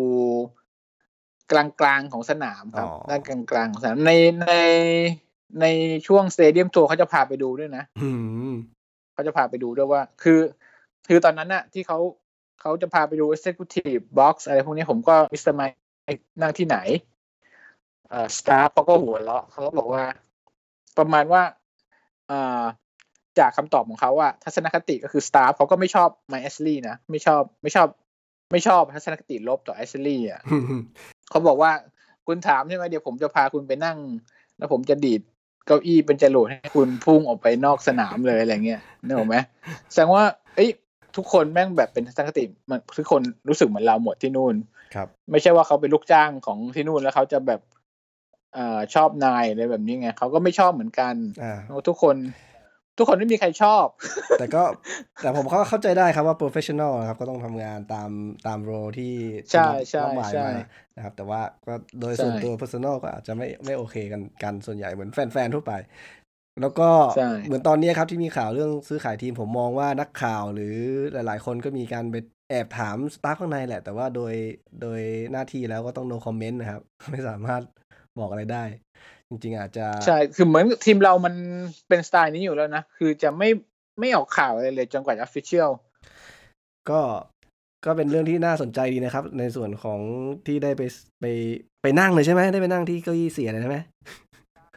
Speaker 2: กลางๆของสนามครับ
Speaker 1: อ๋อ
Speaker 2: ด้านกลางๆของสนามในในในช่วง stadium tour เขาจะพาไปดูด้วยนะ
Speaker 1: อืม
Speaker 2: เขาจะพาไปดูด้วยว่า คือ คือตอนนั้นน่ะ ที่เขาเขาจะพาไปดู executive box อะไรพวกนี้ผมก็มิสเตอร์ไมค์นั่งที่ไหนเอ่อสตาฟเขาก็หัวเราะเขาก็บอกว่า ประมาณว่าเอ่อจากคำตอบของเขาว่าทัศนคติก็คือสตาฟเขาก็ไม่ชอบไมค์ แอชลีย์นะ ไม่ชอบไม่ชอบ ไม่ชอบทัศนคติลบต่อแอชลีย์อะ เขาบอกว่าคุณถามใช่ไหมเดี๋ยวผมจะพาคุณไปนั่ง แล้วผมจะดีดเก้าอี้เป็นจรวดให้คุณพุ่งออกไปนอกสนามเลยอะไรเงี้ยนึกออกไหมแสดงว่า เอ้ย ทุกคนแม่งแบบเป็นทัศนคติมันทุกคนรู้สึกเหมือนเราหมดที่นู่น
Speaker 1: ครับ
Speaker 2: ไม่ใช่ว่าเขาเป็นลูกจ้างของที่นู่นแล้วเขาจะแบบเอ่อชอบนายอะไรแบบนี้ไงเขาก็ไม่ชอบเหมือนกัน
Speaker 1: อ่า
Speaker 2: ทุกคน ทุกคนไม่มีใครชอบ
Speaker 1: แต่ก็แต่ผมก็เข้าใจได้ครับว่า professional นะครับ ก็ต้องทำงานตามตามโรที่
Speaker 2: ใช่
Speaker 1: ที่
Speaker 2: ใช่
Speaker 1: มอบหมาย
Speaker 2: ใช่
Speaker 1: มานะครับ แต่ว่าก็โดยส่วน
Speaker 2: ใช่
Speaker 1: ตัว personal ก็อาจจะไม่ไม่โอเคกันกันส่วนใหญ่เหมือนแฟนๆทั่วไป แล้วก็
Speaker 2: ใช่
Speaker 1: เหมือนตอนนี้ครับที่มีข่าวเรื่องซื้อขายทีมผมมองว่านักข่าวหรือหลาย ๆ คนก็มีการไปแอบถามสตาฟข้างในแหละ แต่ว่าโดยโดยหน้าที่แล้วก็ต้อง no comment นะครับ ไม่สามารถบอกอะไรได้ จริงๆอาจจะ
Speaker 2: ใช่คือเหมือนทีมเรามันเป็นสไตล์นี้อยู่แล้วนะ คือจะไม่ไม่ออกข่าวอะไรเลยจนกว่าจะ official
Speaker 1: ก็ก็เป็นเรื่องที่น่าสนใจดีนะครับ ในส่วนของที่ได้ไปไปไปนั่งเลยใช่ไหมได้ไปนั่งที่เก้าอี้เสียเลยใช่ไหม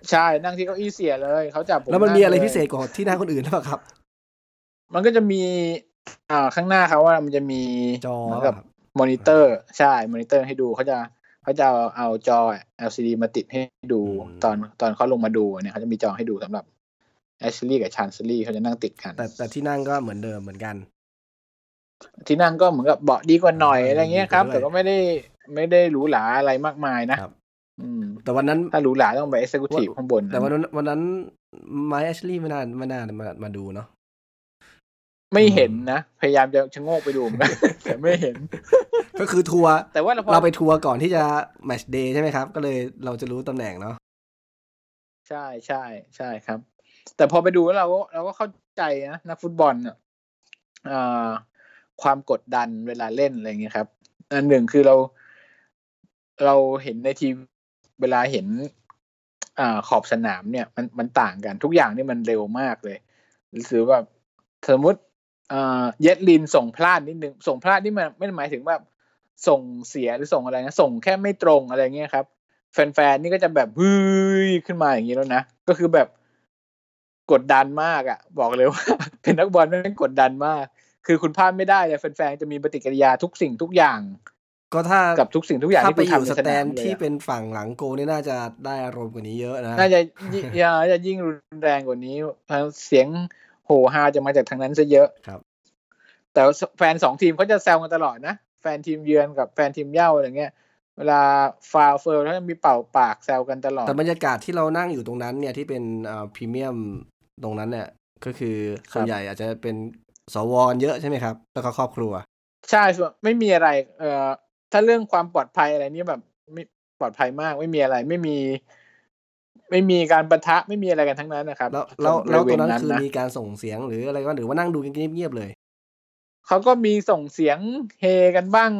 Speaker 2: ใช่นั่งที่เก้าอี้เสียเลยเขาจับผม
Speaker 1: แล้วมัน
Speaker 2: ง
Speaker 1: มีอะไร
Speaker 2: ลย
Speaker 1: พิเศษกว่าที่นั่งคนอื่นหรือเปล่าครับ
Speaker 2: มันก็จะมีอ่าข้างหน้าเขาว่ามันจะมี
Speaker 1: จอ
Speaker 2: เหมือนกับ
Speaker 1: ครับ
Speaker 2: มอนิเตอร์ใช่มอนิเตอร์ให้ดูเขาจะ เขาจะเอาเอาจอ LCD มาติดให้ดูตอนตอนเขาลงมาดูเนี่ยเขาจะมีจอให้ดูสำหรับแอชลีย์กับชานซลีเขาจะนั่งติดกัน
Speaker 1: แต่แต่ที่นั่งก็เหมือนเดิมเหมือนกัน
Speaker 2: ที่นั่งก็เหมือนกับเบาะดีกว่าหน่อย
Speaker 1: อ่า
Speaker 2: อะไรเงี้ยครับ
Speaker 1: ดีกว่าด้วย
Speaker 2: แต่ก็ไม่ได้ไม่ได้หรูหราอะไรมากมายนะครับอืม
Speaker 1: แต่วันนั้น
Speaker 2: ถ้าหรูหราต้องไปเอ็กซ์คิวทีฟข้างบน
Speaker 1: แต่วันนั้นวันนั้นไมค์แอชลีย์ไม่น่าไม่น่ามามาดูเนาะ
Speaker 2: ไม่เห็นนะ พยายามจะชะโงกไปดูเหมือนกันแต่ไม่เห็น
Speaker 1: ก็คือทัวร์
Speaker 2: แต่ว่าเราพอ
Speaker 1: เราไปทัวร์ก่อนที่จะแมตช์เดย์ใช่ไหมครับ ก็เลยเราจะรู้ตำแหน่งเนาะ
Speaker 2: ใช่ใช่ใช่ครับ แต่พอไปดูแล้วเราก็เราก็เข้าใจนะนักฟุตบอลอะอ่าความกดดันเวลาเล่นอะไรเงี้ยครับอันหนึ่งคือเราเราเห็นในทีวีเวลาเห็นอ่าขอบสนามเนี่ย มันมันต่างกันทุกอย่างนี่มันเร็วมากเลยหรือว่าสมมติอ่า เยดลินส่งพลาดนิดนึง ส่งพลาดนี่มันไม่ได้หมายถึงว่าส่งเสียหรือส่งอะไรนะ ส่งแค่ไม่ตรงอะไรเงี้ยครับ แฟนๆนี่ก็จะแบบฮึยขึ้นมาอย่างนี้แล้วนะ ก็คือแบบกดดันมากอะ่ะ บอกเลยว่า เป็นนักบอลไม่งกดดันมาก คือคุณพลาดไม่ได้เลยแฟนๆจะมีปฏิกิริยาทุกสิ่งทุกอย่าง
Speaker 1: ก็ถ้า
Speaker 2: กับทุกสิ่งทุกอย่าง
Speaker 1: ถ้า
Speaker 2: ที่
Speaker 1: ไป
Speaker 2: คุณ
Speaker 1: อยู่
Speaker 2: ทำใน
Speaker 1: ส
Speaker 2: ส
Speaker 1: แต
Speaker 2: นาม
Speaker 1: น
Speaker 2: เลย
Speaker 1: ที่
Speaker 2: อะ
Speaker 1: เป็นฝั่งหลังโกนี่น่าจะได้อารมณ์กว่านี้เยอะนะ
Speaker 2: น่าจะยิ่งน่าจะยิ่งรุนแรงกว่านี้เสียง โห่ฮาจะมาจากทางนั้นซะเยอะ
Speaker 1: ครับ
Speaker 2: แต่ว่าแฟนสองทีมเขาจะแซวกันตลอดนะ แฟนทีมเยือนกับแฟนทีมเหย้าอะไรเงี้ยเวลาฟาวล์เฟิร์ลแล้วมีเป่าปากแซวกันตลอด
Speaker 1: แต่บรรยากาศที่เรานั่งอยู่ตรงนั้นเนี่ยที่เป็นอ่าพรีเมียมตรงนั้นเนี่ยก็คือ
Speaker 2: ครับ
Speaker 1: ส่วนใหญ่อาจจะเป็นสว. เยอะใช่ไหมครับ แล้วก็ครอบครัว
Speaker 2: ใช่ส่วนไม่มีอะไร เอ่อถ้าเรื่องความปลอดภัยอะไรนี่แบบไม่ปลอดภัยมากไม่มีอะไรไม่มี ไม่มีการประทะไม่มีอะไรกันทั้งนั้นนะครับ
Speaker 1: แล้วแล้วแล้ว
Speaker 2: บริ
Speaker 1: ต
Speaker 2: เว
Speaker 1: รง
Speaker 2: ณ
Speaker 1: นั้นคือ
Speaker 2: นะ
Speaker 1: มีการส่งเสียงหรืออะไรก็หรือว่านั่งดูกันเงียบๆเลย
Speaker 2: เขาก็มีส่งเสียงเฮกันบ้าง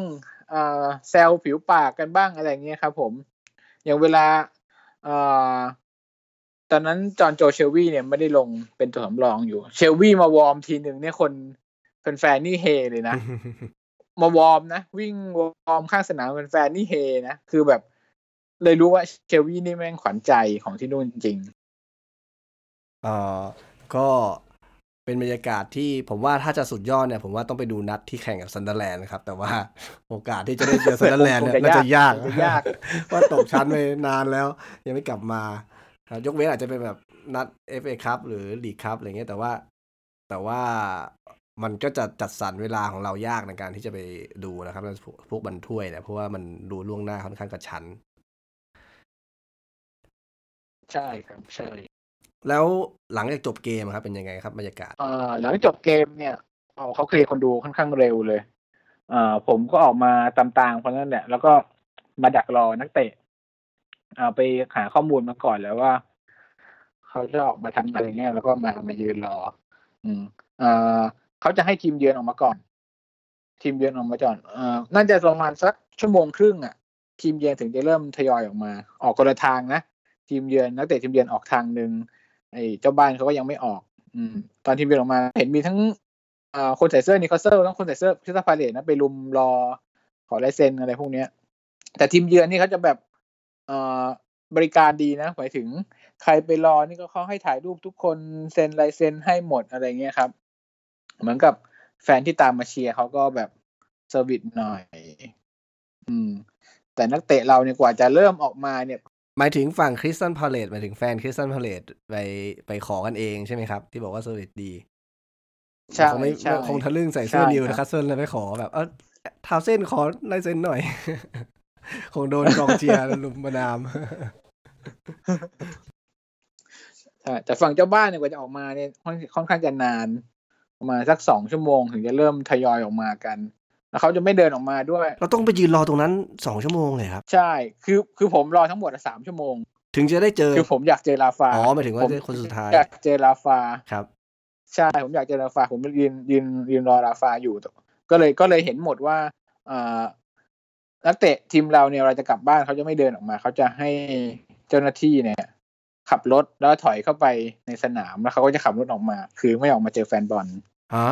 Speaker 2: เอ่อแซวผิวปากกันบ้างอะไรอย่างเงี้ยครับ ผม อย่างเวลาเอ่อตอนนั้นจอห์นโจเชลวีเนี่ยไม่ได้ลงเป็นตัวสำรองอยู่ เชลวีมาวอร์มทีหนึ่งเนี่ยคนแฟนๆนี่เฮเลยนะมา warm นะวิ่ง warm ข้างสนามแฟนๆนี่เฮนะคือแบบ เลยรู้ว่าเชลวีย์นี่แม่งขวัญใจของที่นู่นจริง
Speaker 1: เอ่อก็เป็นบรรยากาศที่ผมว่าถ้าจะสุดยอดเนี่ย ผมว่าต้องไปดูนัดที่แข่งกับซันเดอร์แลนด์นะครับ แต่ว่าโอกาสที่จะได้เจอซันเดอร์แลนด์เนี่ย
Speaker 2: คงจะ
Speaker 1: น่าจะยาก
Speaker 2: คงจะยาก
Speaker 1: เพราะตกชั้นไปนานแล้ว ยังไม่กลับมาครับยกเว้นอาจจะเป็นแบบนัด FA คัพหรือลีกคัพอะไรเงี้ยแต่ว่าแต่ว่ามันก็จะจัดสรรเวลาของเรายากในการที่จะไปดูนะครับแล้วพวกพวกบรรถ้วยเนี่ยเพราะว่ามันดูล่วงหน้าค่อนข้างกระชั้น
Speaker 2: ๆ ใช่ครับใช่
Speaker 1: แล้วหลังจากจบเกมครับเป็นยังไงครับบรรยากาศ
Speaker 2: เอ่อหลังจบเกมเนี่ยอ๋อเขาเคลียร์คนดูค่อนข้างเร็วเลยเอ่อผมก็ออกมาตามตางเพราะนั่นแหละ แล้วก็มาดักรอนักเตะเอาไปหาข้อมูลมาก่อนแล้วว่าเขาจะออกมาทำอะไรเงี้ยแล้วก็มามายืนรอ อืมเอ่อเขาจะให้ทีมเยือนออกมาก่อน ทีมเยือนออกมาก่อนเอ่อน่าจะประมาณสักชั่วโมงครึ่งอะทีมเยือนถึงจะเริ่มทยอยออกมา ออกคนละทางนะ ทีมเยือนนักเตะทีมเยือนออกทางหนึ่งไอ้เจ้าบ้านเขาก็ยังไม่ออก อืม ตอนทีมเยือนออกมาเห็นมีทั้งอ่อคนใส่เสื้อนิวคาสเซิลทั้งคนใส่เสื้อคริสตัลพาเลซนะไปรุมรอขอลายเซ็นอะไรพวกเนี้ย แต่ทีมเยือนนี่เขาจะแบบอ่อบริการดีนะหมายถึงใครไปรอนี่ก็เขาให้ถ่ายรูปทุกคนเซ็นลายเซ็นให้หมดอะไรเงี้ยครับ เหมือนกับแฟนที่ตามมาเชียร์เขาก็แบบ service หน่อย อืม แต่นักเตะเราเนี่ยกว่าจะเริ่มออกมาเนี่ย
Speaker 1: หมายถึงฝั่งคริสตัลพาเลซหมายถึงแฟนคริสตัลพาเลซไปไปขอกันเองใช่ไหมครับ ที่บอกว่า service ดี
Speaker 2: ใช่
Speaker 1: คงไม่
Speaker 2: ใช่
Speaker 1: คงทะลึ่งใส่เสื้อ
Speaker 2: ใช่
Speaker 1: นิว
Speaker 2: คา
Speaker 1: สเซิลครับแล้วไปขอแบบ เออทาวเส้นขอลายเซ็นหน่อย คงโดนกองเชียร์ลุมประนาม
Speaker 2: ใช่แต่ฝั่งเจ้าบ้านเนี่ยกว่าจะออกมาเนี่ยค่อนค่อนข้างจะนาน ประมาณสักสองชั่วโมง ถึงจะเริ่มทยอยออกมากัน แล้วเขาจะไม่เดินออกมาด้วย
Speaker 1: เราต้องไปยืนรอตรงนั้นสองชั่วโมงเลยครับ
Speaker 2: ใช่ คือคือผมรอทั้งหมดอะสามชั่วโมง
Speaker 1: ถึงจะได้เจอ
Speaker 2: คือผมอยากเจอลาฟา
Speaker 1: อ๋อหมายถึงว่า
Speaker 2: ผม
Speaker 1: คนสุดท้าย
Speaker 2: อยากเจอลาฟา
Speaker 1: ครับ
Speaker 2: ใช่ ผมอยากเจอลาฟา ผมยืนยืนยืนรอลาฟาอยู่ ก็เลยก็เลยเห็นหมดว่าอ่านักเตะทีมเราเนี่ยเราจะกลับบ้านเขาจะไม่เดินออกมา เขาจะให้เจ้าหน้าที่เนี่ยขับรถแล้วถอยเข้าไปในสนามแล้วเขาก็จะขับรถออกมา คือไม่ออกมาเจอแฟนบอล
Speaker 1: ฮะ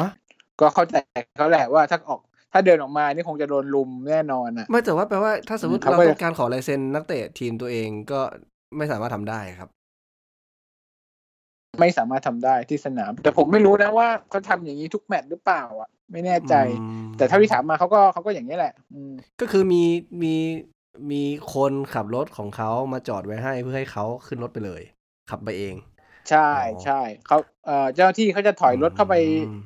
Speaker 2: ก็เข้าใจเขาแหละว่าถ้าออก ถ้าเดินออกมานี่คงจะโดนลุมแน่นอนอะ
Speaker 1: ไม่แต่ว่าแปลว่าถ้าสมมติ
Speaker 2: เขา
Speaker 1: เรา
Speaker 2: ก็
Speaker 1: ต้องการขอลายเซ็นนักเตะทีมตัวเองก็ไม่สามารถทำได้ครับ
Speaker 2: ไม่สามารถทำได้ที่สนาม แต่ผมไม่รู้นะว่าเขาทำอย่างนี้ทุกแมตช์หรือเปล่า อะ ไม่แน่ใจ
Speaker 1: อืม
Speaker 2: แต่ถ้าที่ถามมาเขาก็เขาก็อย่างนี้แหละอืม
Speaker 1: ก็คือมีมีมีคนขับรถของเขามาจอดไว้ให้เพื่อให้เขาขึ้นรถไปเลย ขับไปเอง
Speaker 2: ใช่
Speaker 1: อ๋อ
Speaker 2: ใช่เขาเอ่อเจ้าหน้าที่เขาจะถอยรถเข้าไป
Speaker 1: อืม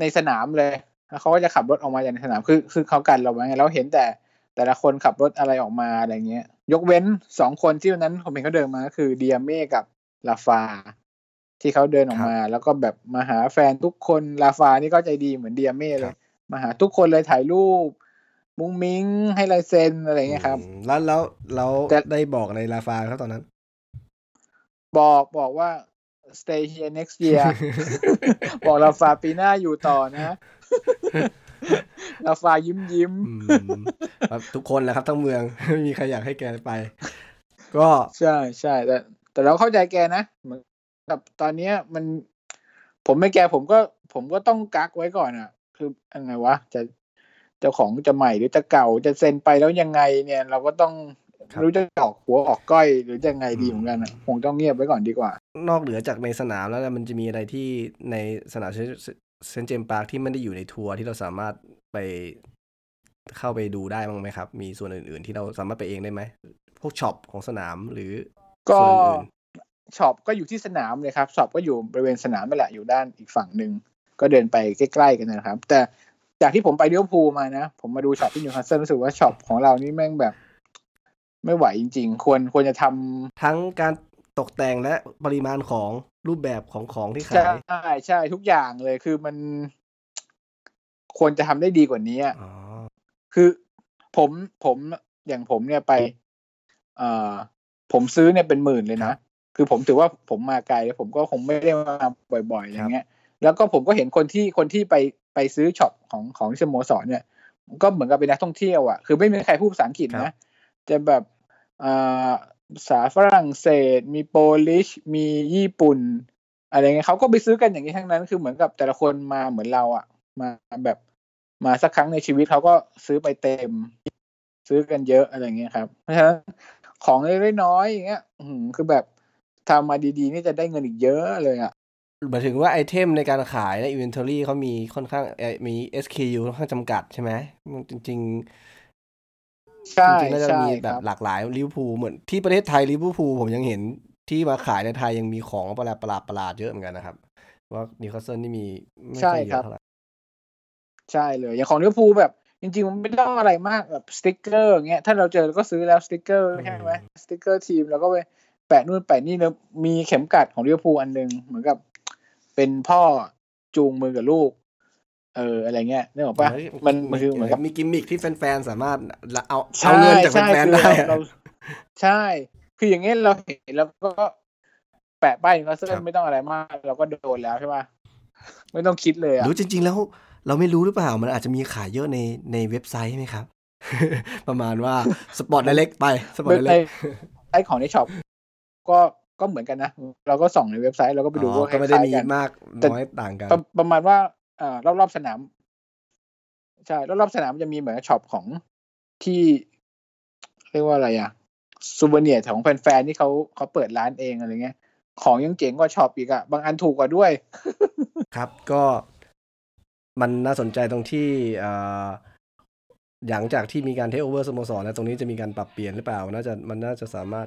Speaker 2: ในสนามเลย แล้วเขาก็จะขับรถออกมาจากในสนามคือคือเขากันเราไว้ไงเราเห็นแต่แต่ละคนขับรถอะไรออกมาอะไรเงี้ย ยกเว้นสองคนที่วันนั้นผมเห็นเขาเดินมาก็คือเดียเม่กับลาฟา ที่เขาเดินออกมา แล้วก็แบบมาหาแฟนทุกคนลาฟานี่ก็ใจดีเหมือนเดียเม่เลย มาหาทุกคนเลยถ่ายรูป มุ้งมิ้งให้ลายเซ็นอะไรเงี้ยครับ
Speaker 1: อืมแล้วแล้วแล้ว
Speaker 2: แต่
Speaker 1: ได้บอกในลาฟาครับตอนนั้น
Speaker 2: บอกบอกว่า stay here next year บอกลาฟาปีหน้าอยู่ต่อนะ ลาฟายิ้มยิ้ม
Speaker 1: อืมครับทุกคนแหละครับทั้งเมืองไม่มีใครอยากให้แกไป ก็
Speaker 2: ใช่ใช่แต่ แต่เราเข้าใจแกนะเหมือนกับตอนเนี้ยมัน ผมไม่แกผมก็ ผมก็ต้องกักไว้ก่อนอะ คือยังไงวะจะเจ้าของจะใหม่หรือจะเก่าจะเซ็นไปแล้วยังไงเนี่ย เราก็ต้อง
Speaker 1: ครับ
Speaker 2: ไม่รู้จะออกหัวออกก้อยหรือจะยังไงดีเหมือนกันอะคงต้องเงียบไว้ก่อนดีกว่า
Speaker 1: นอกเหนือจากในสนามแล้วเนี่ยมันจะมีอะไรที่ในสนาม เซนต์เจมส์ปาร์คที่ไม่ได้อยู่ในทัวร์ที่เราสามารถไปเข้าไปดูได้บ้างไหมครับ มีส่วนอื่น ๆ ที่เราสามารถไปเองได้ไหม พวก shop ของสนามหรือ
Speaker 2: ก็
Speaker 1: ส่วนอื่น
Speaker 2: shop ก็อยู่ที่สนามเลยครับ shop ก็อยู่บริเวณสนามนั่นแหละอยู่ด้านอีกฝั่งหนึ่งก็เดินไปใกล้ๆกันนะครับ แต่จากที่ผมไปลิเวอร์พูลมานะ ผมมาดู shop ที่นิวคาสเซิลรู้สึกว่า shop ของเรานี่แม่งแบบ ไม่ไหวจริง ๆ ควรควรจะทำ
Speaker 1: ทั้งการตกแต่งและปริมาณของ รูปแบบของของที่
Speaker 2: ใช่
Speaker 1: ขาย
Speaker 2: ใช่ทุกอย่างเลยคือมัน ควรจะทำได้ดีกว่านี้อะ
Speaker 1: อ๋อ
Speaker 2: คือผมผมอย่างผมเนี่ยไป เอ่อ ผมซื้อเนี่ยเป็นหมื่นเลยนะ คือผมถือว่าผมมาไกลแล้วผมก็คงไม่ได้มาบ่อยๆ อย่างเงี้ย แล้วก็ผมก็เห็นคนที่คนที่ไปไปซื้อช็อปของของที่สโมสรเนี่ย ก็เหมือนกับเป็นนักท่องเที่ยวอะ คือไม่มีใครพูดภาษาอังกฤษนะ จะแบบอ่า ภาษาฝรั่งเศส มี Polish มีญี่ปุ่น อะไรเงี้ยเขาก็ไปซื้อกันอย่างนี้ทั้งนั้น คือเหมือนกับแต่ละคนมาเหมือนเราอะมาแบบมาสักครั้งในชีวิตเขาก็ซื้อไปเต็ม ซื้อกันเยอะอะไรเงี้ยครับเพราะฉะนั้นของเล็กน้อยอย่างเงี้ยคือแบบทำมาดีๆ นี่จะได้เงินอีกเยอะเลยอะ
Speaker 1: หมายถึงว่า item ในการขายใน inventory เขามีค่อนข้างเอ่อมี SKU ค่อนข้างจำกัดใช่ไหมจริง ๆ จริงๆน่าจะ
Speaker 2: ใช่
Speaker 1: มีแบบค
Speaker 2: รั
Speaker 1: บหลากหลายลิเวอร์พูลเหมือนที่ประเทศไทยลิเวอร์พูลผมยังเห็นที่มาขายในไทยยังมีของประหลาดประหลาดประหลาดเยอะเหมือนกันนะครับ ว่านิวคาสเซิลนี่มีไม่ค่อยเยอะเท่าไหร่
Speaker 2: ใช่เลยอย่างของลิเวอร์พูลแบบ จริงๆมันไม่ต้องอะไรมากแบบสติกเกอร์อย่างเงี้ยถ้าเราเจอเราก็ซื้อแล้วสติกเกอร์ใช่ไหมสติกเกอร์ทีมแล้วก็ไปแปะนู่นแปะนี่แล้วมีเข็มกลัดของลิเวอร์พูลอันหนึงเหมือนกับ เป็นพ่อจูงมือกับลูก เอออะไรเงี้ยนึกออกปะ
Speaker 1: เฮ้ย
Speaker 2: มันมันคือเหมือนกับ
Speaker 1: มีกิมมิคที่แฟนๆสามารถเอา
Speaker 2: ใช่
Speaker 1: เอาเงินจาก
Speaker 2: ใช่
Speaker 1: แฟน
Speaker 2: คือ
Speaker 1: ๆได้
Speaker 2: เรา
Speaker 1: อะ
Speaker 2: เราใช่ คืออย่างเงี้ยเราเห็นแล้วก็แปะป้ายนิวคาสเซิล
Speaker 1: ครับ
Speaker 2: ไม่ต้องอะไรมาก เราก็โดนแล้วใช่ปะไม่ต้องคิดเลยอะห
Speaker 1: รือจริง ๆ แล้ว เราไม่รู้หรือเปล่า มันอาจจะมีขายเยอะในในเว็บไซต์ไหมครับ ประมาณว่าสปอร์ตไดเ c กไปสปอร์ตได
Speaker 2: ไอ
Speaker 1: เ c ก
Speaker 2: ไอของใน shopก็ก็เหมือนกันนะ เราก็ส่องในเว็บไซต์เราก็ไปดูว่า
Speaker 1: ก็ไม่ได้
Speaker 2: ล้ายๆกัน
Speaker 1: มาก
Speaker 2: แต่
Speaker 1: น้อยต่างกัน
Speaker 2: ประประมาณว่า อ่ารอบรอบๆสนาม ใช่รอบรอบๆสนามมันจะมีเหมือน shop ของที่เรียกว่าอะไรอะ souvenir ของแฟนๆที่เขาเขาเปิดร้านเองอะไรเงี้ย ของยังเจ๋งกว่า shop อีกอะบางอันถูกกว่าด้วย
Speaker 1: ครับก็มันน่าสนใจตรงที่เอ่อหลังจากที่มีการเทคโอเวอร์สโมสรแล้วตรงนี้จะมีการปรับเปลี่ยนหรือเปล่า น่าจะมันน่าจะสามารถ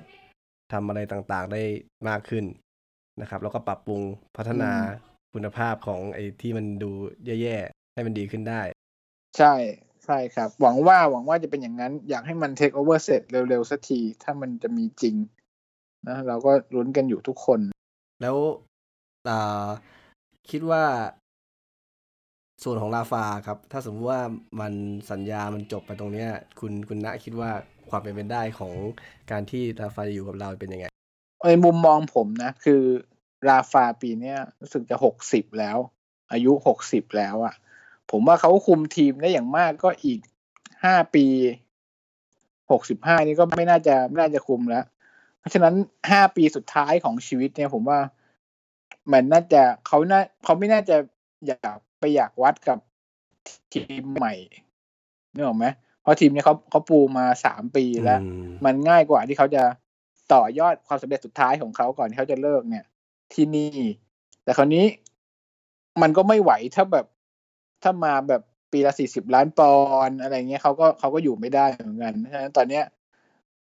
Speaker 1: ทำอะไรต่างๆได้มากขึ้นนะครับ แล้วก็ปรับปรุงพัฒนา
Speaker 2: อืม
Speaker 1: คุณภาพของไอ้ที่มันดูแย่ๆ ให้มันดีขึ้นได้
Speaker 2: ใช่ใช่ครับ หวังว่าหวังว่าจะเป็นอย่างนั้น อยากให้มันเทคโอเวอร์เสร็จเร็วๆสักที ถ้ามันจะมีจริงนะเราก็ลุ้นกันอยู่ทุกคน
Speaker 1: แล้วอ่าคิดว่า ส่วนของลาฟาครับ ถ้าสมมติว่ามันสัญญามันจบไปตรงเนี้ย คุณคุณณคิดว่าความเป็นไปได้ของการที่ลาฟาจะอยู่กับเราเป็นยังไง
Speaker 2: ในมุมมองผมนะ คือ ราฟาปีเนี้ยรู้สึกจะหกสิบแล้ว อายุหกสิบแล้วอะ่ะ ผมว่าเขาคุมทีมได้อย่างมากก็อีกห้าปีหกสิบห้านี่ก็ไม่น่าจะไม่น่าจะคุมแล้ว เพราะฉะนั้นห้าปีสุดท้ายของชีวิตเนี่ย ผมว่ามันน่าจะเขาน่าเขาไม่น่าจะอยากไปอยากวัดกับทีมใหม่นึกออกไหมเพราะทีมเนี้เขาเขาปูมาสามปีแล้ว
Speaker 1: อืม
Speaker 2: มันง่ายกว่าที่เขาจะต่อยอดความสำเร็จสุดท้ายของเขาก่อนที่เขาจะเลิกเนี่ย ที่นี่ แต่คราวนี้มันก็ไม่ไหวถ้าแบบถ้ามาแบบปีละสี่สิบล้านปอนด์อะไรเงี้ยเขาก็เขาก็อยู่ไม่ได้เหมือนกันเพราะฉะนั้นตอนเนี้ย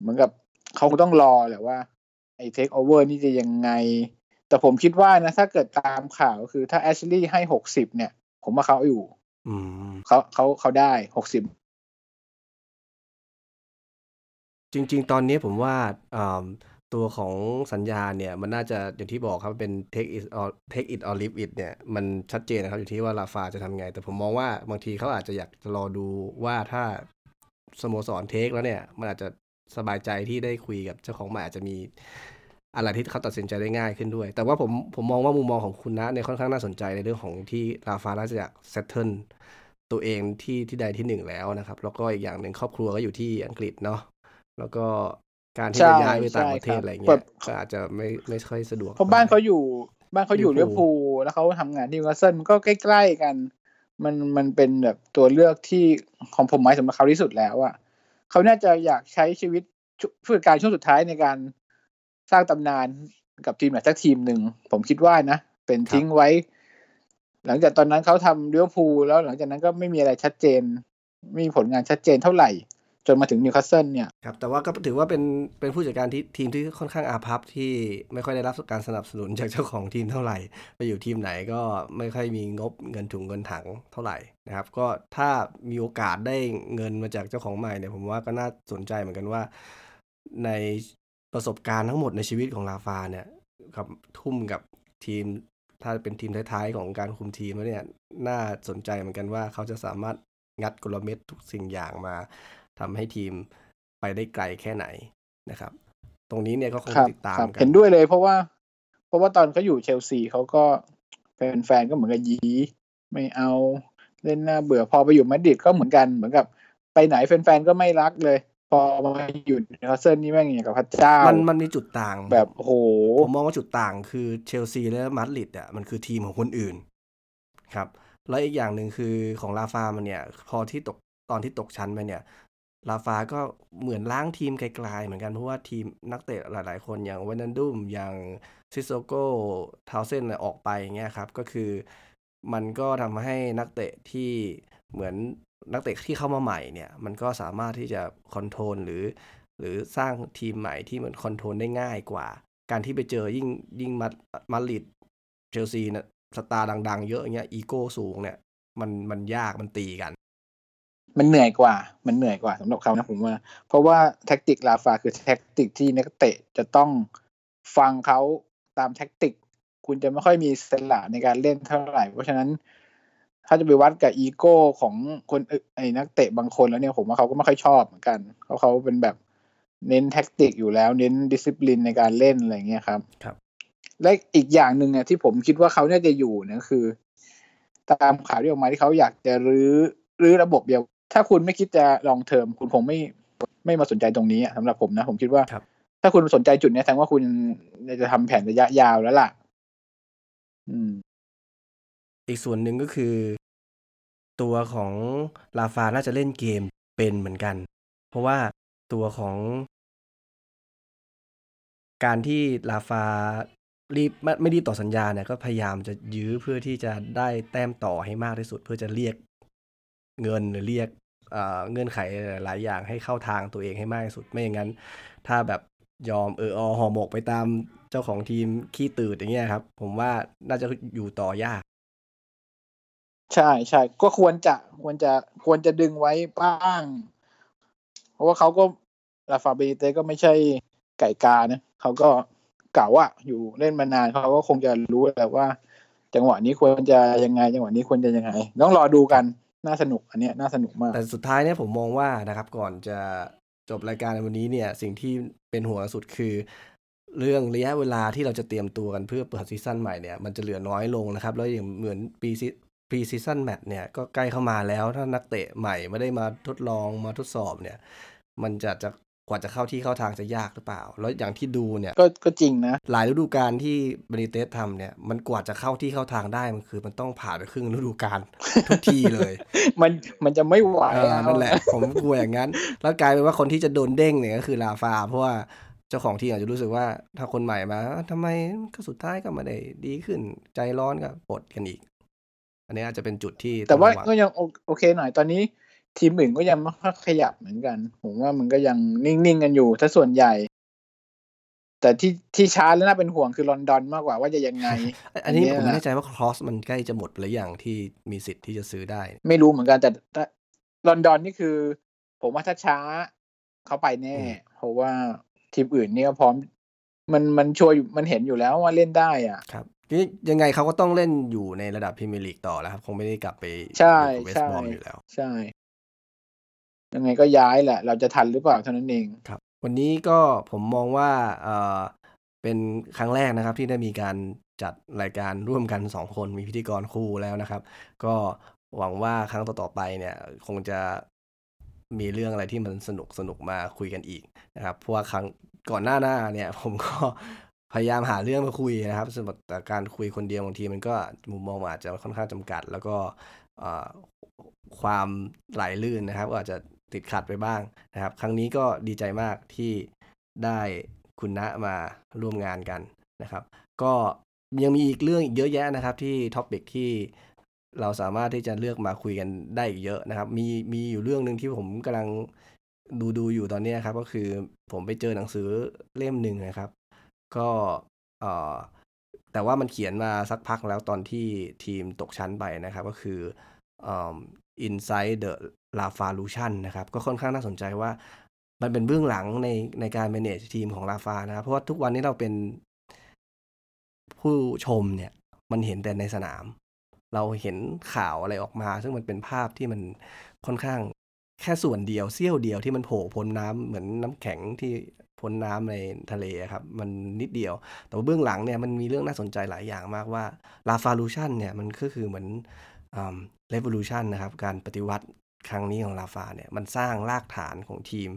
Speaker 2: เหมือนกับเขาต้องรอแหละว่าไอ้เทคโอเวอร์นี่จะยังไง แต่ผมคิดว่านะ ถ้าเกิดตามข่าวคือถ้าแอชลีย์ให้หกสิบเนี่ย ผมว่าเขาอยู่
Speaker 1: อืม
Speaker 2: เขาเขาเขาได้หกสิบ
Speaker 1: จริง ๆ ตอนนี้ผมว่าอ่า ตัวของสัญญาเนี่ย มันน่าจะอย่างที่บอกครับเป็น take it or take it or leave it เนี่ย มันชัดเจนนะครับ อยู่ที่ว่าลาฟาจะทำไง แต่ผมมองว่าบางทีเขาอาจจะอยากจะรอดูว่าถ้าสโมสรเทคแล้วเนี่ย มันอาจจะสบายใจที่ได้คุยกับเจ้าของใหม่อาจจะมีอะไรที่เขาตัดสินใจได้ง่ายขึ้นด้วย แต่ว่าผมผมมองว่ามุมมองของคุณนะเนี่ยค่อนข้างน่าสนใจในเรื่องของที่ลาฟาน่าจะอยากเซตเทิลตัวเองที่ที่ใดที่หนึ่งแล้วนะครับ แล้วก็อีกอย่างหนึ่งครอบครัวก็อยู่ที่อังกฤษเนาะแล้วก็ การที่
Speaker 2: ใช่
Speaker 1: จะย้ายไปต่าง
Speaker 2: ใช่
Speaker 1: ประเทศ
Speaker 2: ครับ
Speaker 1: อะไร
Speaker 2: แบ
Speaker 1: เงี้ยก็อาจจะไม่ไม่ค่อยสะดวก
Speaker 2: เพราะบ้านเขาอยู่ บ้านเขาอยู่
Speaker 1: ลิเว
Speaker 2: เว
Speaker 1: อ
Speaker 2: อ
Speaker 1: ร์
Speaker 2: ร์
Speaker 1: พู
Speaker 2: พู
Speaker 1: ล
Speaker 2: แล้วเขาทำงานที่นิวคาสเซิลมันก็ใกล้ๆกัน มันมันเป็นแบบตัวเลือกที่ของผมหมายสำหรับเขาที่สุดแล้วอะเขาน่าจะอยากใช้ชีวิตช่วงผู้จัดการช่วงสุดท้ายในการสร้างตำนานกับทีมไหนสักทีมหนึ่งผมคิดว่านะ เป็นทิ้งไว้ หลังจากตอนนั้นเขาทำลิเวอร์พูลแล้วหลังจากนั้นก็ไม่มีอะไรชัดเจนไม่มีผลงานชัดเจนเท่าไหร่ จนมาถึงนิวคาสเซิลเนี่ย
Speaker 1: ครับแต่ว่าก็ถือว่าเป็นเป็นผู้จัดการที่ทีมที่ค่อนข้างอาภัพที่ไม่ค่อยได้รับการสนับสนุนจากเจ้าของทีมเท่าไหร่ ไปอยู่ทีมไหนก็ไม่ค่อยมีงบเงินถุงเงินถังเท่าไหร่นะครับก็ถ้ามีโอกาสได้เงินมาจากเจ้าของใหม่เนี่ยผมว่าก็น่าสนใจเหมือนกันว่า ในประสบการณ์ทั้งหมดในชีวิตของลาฟาเนี่ยกับทุ่มกับทีมถ้าเป็นทีมท้ายๆของการคุมทีมแล้วเนี่ยน่าสนใจเหมือนกันว่าเขาจะสามารถงัดกลเม็ดทุกสิ่งอย่างมา ทำให้ทีมไปได้ไกลแค่ไหนนะครับ ตรงนี้เนี่ยก็คง
Speaker 2: ครับ
Speaker 1: ติดตาม
Speaker 2: ครับ
Speaker 1: กัน
Speaker 2: เห็นด้วยเลยเพราะว่า เพราะว่าตอนเขาอยู่เชลซีเขาก็แฟนๆก็เหมือนกับยีไม่เอาเล่นหน้าเบื่อพอไปอยู่มาดริดก็เหมือนกันเหมือนกับ ไปไหนแฟนๆก็ไม่รักเลย พอมาอยู่นิวคาสเซิลนี่แม่งอย่างกับพระเจ้า
Speaker 1: มันมันมีจุดต่าง
Speaker 2: แบบโอ้โห
Speaker 1: ผมมองว่าจุดต่างคือเชลซีและมาดริดอะมันคือทีมของคนอื่นครับแล้วอีกอย่างหนึ่งคือของราฟามันเนี่ย พอที่ตกตอนที่ตกชั้นไปเนี่ย ราฟาก็เหมือนล้างทีมกลายๆเหมือนกัน เพราะว่าทีมนักเตะหลายๆคนอย่างไวจ์นัลดุมอย่างซิสโซโก้ทาวน์เซนด์ออกไปอย่างเงี้ยครับ ก็คือมันก็ทำให้นักเตะที่เหมือนนักเตะที่เข้ามาใหม่เนี่ย มันก็สามารถที่จะ control หรือ หรือสร้างทีมใหม่ที่มัน control ได้ง่ายกว่า การที่ไปเจอยิ่งยิ่งมามาดริดเชลซีเนี่ยสตาร์ดัง ๆ เยอะอย่างเงี้ยอีโก้สูงเนี่ยมันมันยากมันตีกัน
Speaker 2: มันเหนื่อยกว่า มันเหนื่อยกว่าสำหรับเขานะผมว่า เพราะว่าแท็กติกราฟาคือแท็กติกที่นักเตะจะต้องฟังเขาตามแท็กติก คุณจะไม่ค่อยมีอิสระในการเล่นเท่าไหร่ เพราะฉะนั้น ถ้าจะไปวัดกับอีโก้ของคนอื่นไอ้นักเตะบางคนแล้วเนี่ยผมว่าเขาก็ไม่ค่อยชอบเหมือนกันเขาเขาเป็นแบบเน้นแท็กติกอยู่แล้วเน้นดิสซิ p ลินในการเล่นอะไรเงี้ยครับ
Speaker 1: ครับ
Speaker 2: และอีกอย่างหนึ่งเนี่ยที่ผมคิดว่าเขาเนี่ยจะอยู่เนี่ยคือ ตามข่าวที่ออกมาที่เขาอยากจะรื้อรื้อระบบเดียว ถ้าคุณไม่คิดจะ long term คุณคงไม่ไม่มาสนใจตรงนี้อะสำหรับผมนะ ผมคิดว่า
Speaker 1: ครับ
Speaker 2: ถ้าคุณสนใจจุดเนี้ยแสดงว่าคุณจะทำแผนระยะยาวแล้วล่ะ อืม
Speaker 1: อีกส่วนหนึ่งก็คือ ตัวของลาฟาน่าจะเล่นเกมเป็นเหมือนกัน เพราะว่าตัวของ การที่ลาฟารีบไม่ไม่รีบต่อสัญญาเนี่ยก็พยายามจะยื้อเพื่อที่จะได้แต้มต่อให้มากที่สุด เพื่อจะเรียก เงินหรือเรียกเเงื่อนไขหลายอย่างให้เข้าทางตัวเองให้มากที่สุดไม่อย่างนั้น ถ้าแบบยอมเอออห่อหมกไปตามเจ้าของทีมขี้ตืดอย่างเงี้ยครับ ผมว่าน่าจะอยู่ต่อยาก
Speaker 2: ใช่ใช่ก็ควรจะควรจะควรจะดึงไว้บ้าง เพราะว่าเขาก็ลาฟาเบเตก็ไม่ใช่ไก่กานะเขาก็เก่าอะอยู่เล่นมานานเขาก็คงจะรู้แหละว่า จังหวะนี้ควรจะยังไง จังหวะนี้ควรจะยังไง ต้องรอดูกัน น่าสนุกอันเนี้ยน่าสนุกมาก
Speaker 1: แต่สุดท้ายเนี่ยผมมองว่านะครับก่อนจะจบรายการในวันนี้เนี่ยสิ่งที่เป็นห่วงสุดคือ เรื่องระยะเวลาที่เราจะเตรียมตัวกันเพื่อเปิด season ใหม่เนี่ยมันจะเหลือน้อยลงนะครับ แล้วอย่างเหมือนปีซี pre-season match เนี่ยก็ใกล้เข้ามาแล้วถ้านักเตะใหม่ไม่ได้มาทดลองมาทดสอบเนี่ย มันจะจะ กว่าจะเข้าที่เข้าทางจะยากหรือเปล่า แล้วอย่างที่ดูเนี่ย
Speaker 2: ก็ก็จริงนะ
Speaker 1: หลายฤดูกาลที่บริเตสทำเนี่ย มันกว่าจะเข้าที่เข้าทางได้มันคือ มันต้องผ่านไปครึ่งฤดูกาลทุกทีเลย
Speaker 2: มันมันจะไม่ไหว
Speaker 1: เออ
Speaker 2: เอา
Speaker 1: นั่นแหละ ผมกลัวอย่างนั้น แล้วกลายเป็นว่าคนที่จะโดนเด้งเนี่ยก็คือลาฟา เพราะว่าเจ้าของทีมอาจจะรู้สึกว่าถ้าคนใหม่มาทำไมก็สุดท้ายก็ไม่ได้ดีขึ้นใจร้อนก็ปลดกันอีก อันนี้อาจจะเป็นจุดที่
Speaker 2: แต่ว่า
Speaker 1: องระง
Speaker 2: ก็ยังโอโอเคหน่อยตอนนี้ ทีมอื่นก็ยังไม่ค่อยขยับเหมือนกัน ผมว่ามันก็ยังนิ่งๆกันอยู่ถ้าส่วนใหญ่ แต่ที่ที่ช้าและน่าเป็นห่วงคือลอนดอนมากกว่าว่าจะยังไง
Speaker 1: อันนี้
Speaker 2: อันเนี้ย
Speaker 1: ผมไม่แน่ใจว่าคลอสมันใกล้จะหมดหรือยังที่มีสิทธิ์ที่จะซื้อได้
Speaker 2: ไม่รู้เหมือนกันแต่แต่ลอนดอนนี่คือ ผมว่าถ้าช้าเขาไปแน่
Speaker 1: อืม
Speaker 2: เพราะว่าทีมอื่นนี่ก็พร้อม มันมันชัวร์อยู่มันเห็นอยู่แล้วว่าเล่นได้อะ
Speaker 1: ครับทีนี้ยังไงเขาก็ต้องเล่นอยู่ในระดับพรีเมียร์ลีกต่อแล้วครับ คงไม่ได้กลับไป
Speaker 2: ใช่
Speaker 1: อยู่กับเวส
Speaker 2: ใช่
Speaker 1: ต์บอมอยู่แล้ว
Speaker 2: ใช่ ยังไงก็ย้ายแหละ เราจะทันหรือเปล่าเท่านั้นเอง
Speaker 1: ครับ วันนี้ก็ผมมองว่าเอ่อเป็นครั้งแรกนะครับที่ได้มีการจัดรายการร่วมกันสองคนมีพิธีกรคู่แล้วนะครับ ก็หวังว่าครั้งต่อๆไปเนี่ย คงจะมีเรื่องอะไรที่มันสนุกสนุกมาคุยกันอีกนะครับเพราะว่าครั้งก่อนหน้าหน้าเนี่ย ผมก็พยายามหาเรื่องมาคุยนะครับสำหรับแต่การคุยคนเดียวบางทีมันก็มุมมองอาจจะค่อนข้างจำกัด แล้วก็เอ่อความไหลลื่นนะครับก็อาจจะ ติดขัดไปบ้างนะครับ ครั้งนี้ก็ดีใจมากที่ได้คุณณมาร่วมงานกันนะครับ ก็ยังมีอีกเรื่องอีกเยอะแยะนะครับที่ท็อปิกที่เราสามารถที่จะเลือกมาคุยกันได้อีกเยอะนะครับ มีมีอยู่เรื่องหนึ่งที่ผมกำลังดูดูอยู่ตอนนี้ครับ ก็คือผมไปเจอหนังสือเล่มหนึ่งนะครับ ก็เอ่อแต่ว่ามันเขียนมาสักพักแล้วตอนที่ทีมตกชั้นไปนะครับ ก็คือ เอ่อ Inside the Lafalution นะครับก็ค่อนข้างน่าสนใจว่า มันเป็นเบื้องหลังในในการ manage ทีมของลาฟานะครับ เพราะว่าทุกวันนี้เราเป็นผู้ชมเนี่ยมันเห็นแต่ในสนาม เราเห็นข่าวอะไรออกมา ซึ่งมันเป็นภาพที่มันค่อนข้างแค่ส่วนเดียวเสี้ยวเดียวที่มันโผล่พ้นน้ำเหมือนน้ำแข็งที่พ้นน้ำในทะเลครับ มันนิดเดียว แต่ว่าเบื้องหลังเนี่ยมันมีเรื่องน่าสนใจหลายอย่างมากว่า Lafalution เนี่ยมันก็คือเหมือนอ่า revolution นะครับ การปฏิวัติ ครั้งนี้ของลาฟาเนี่ยมันสร้างรากฐานของทีม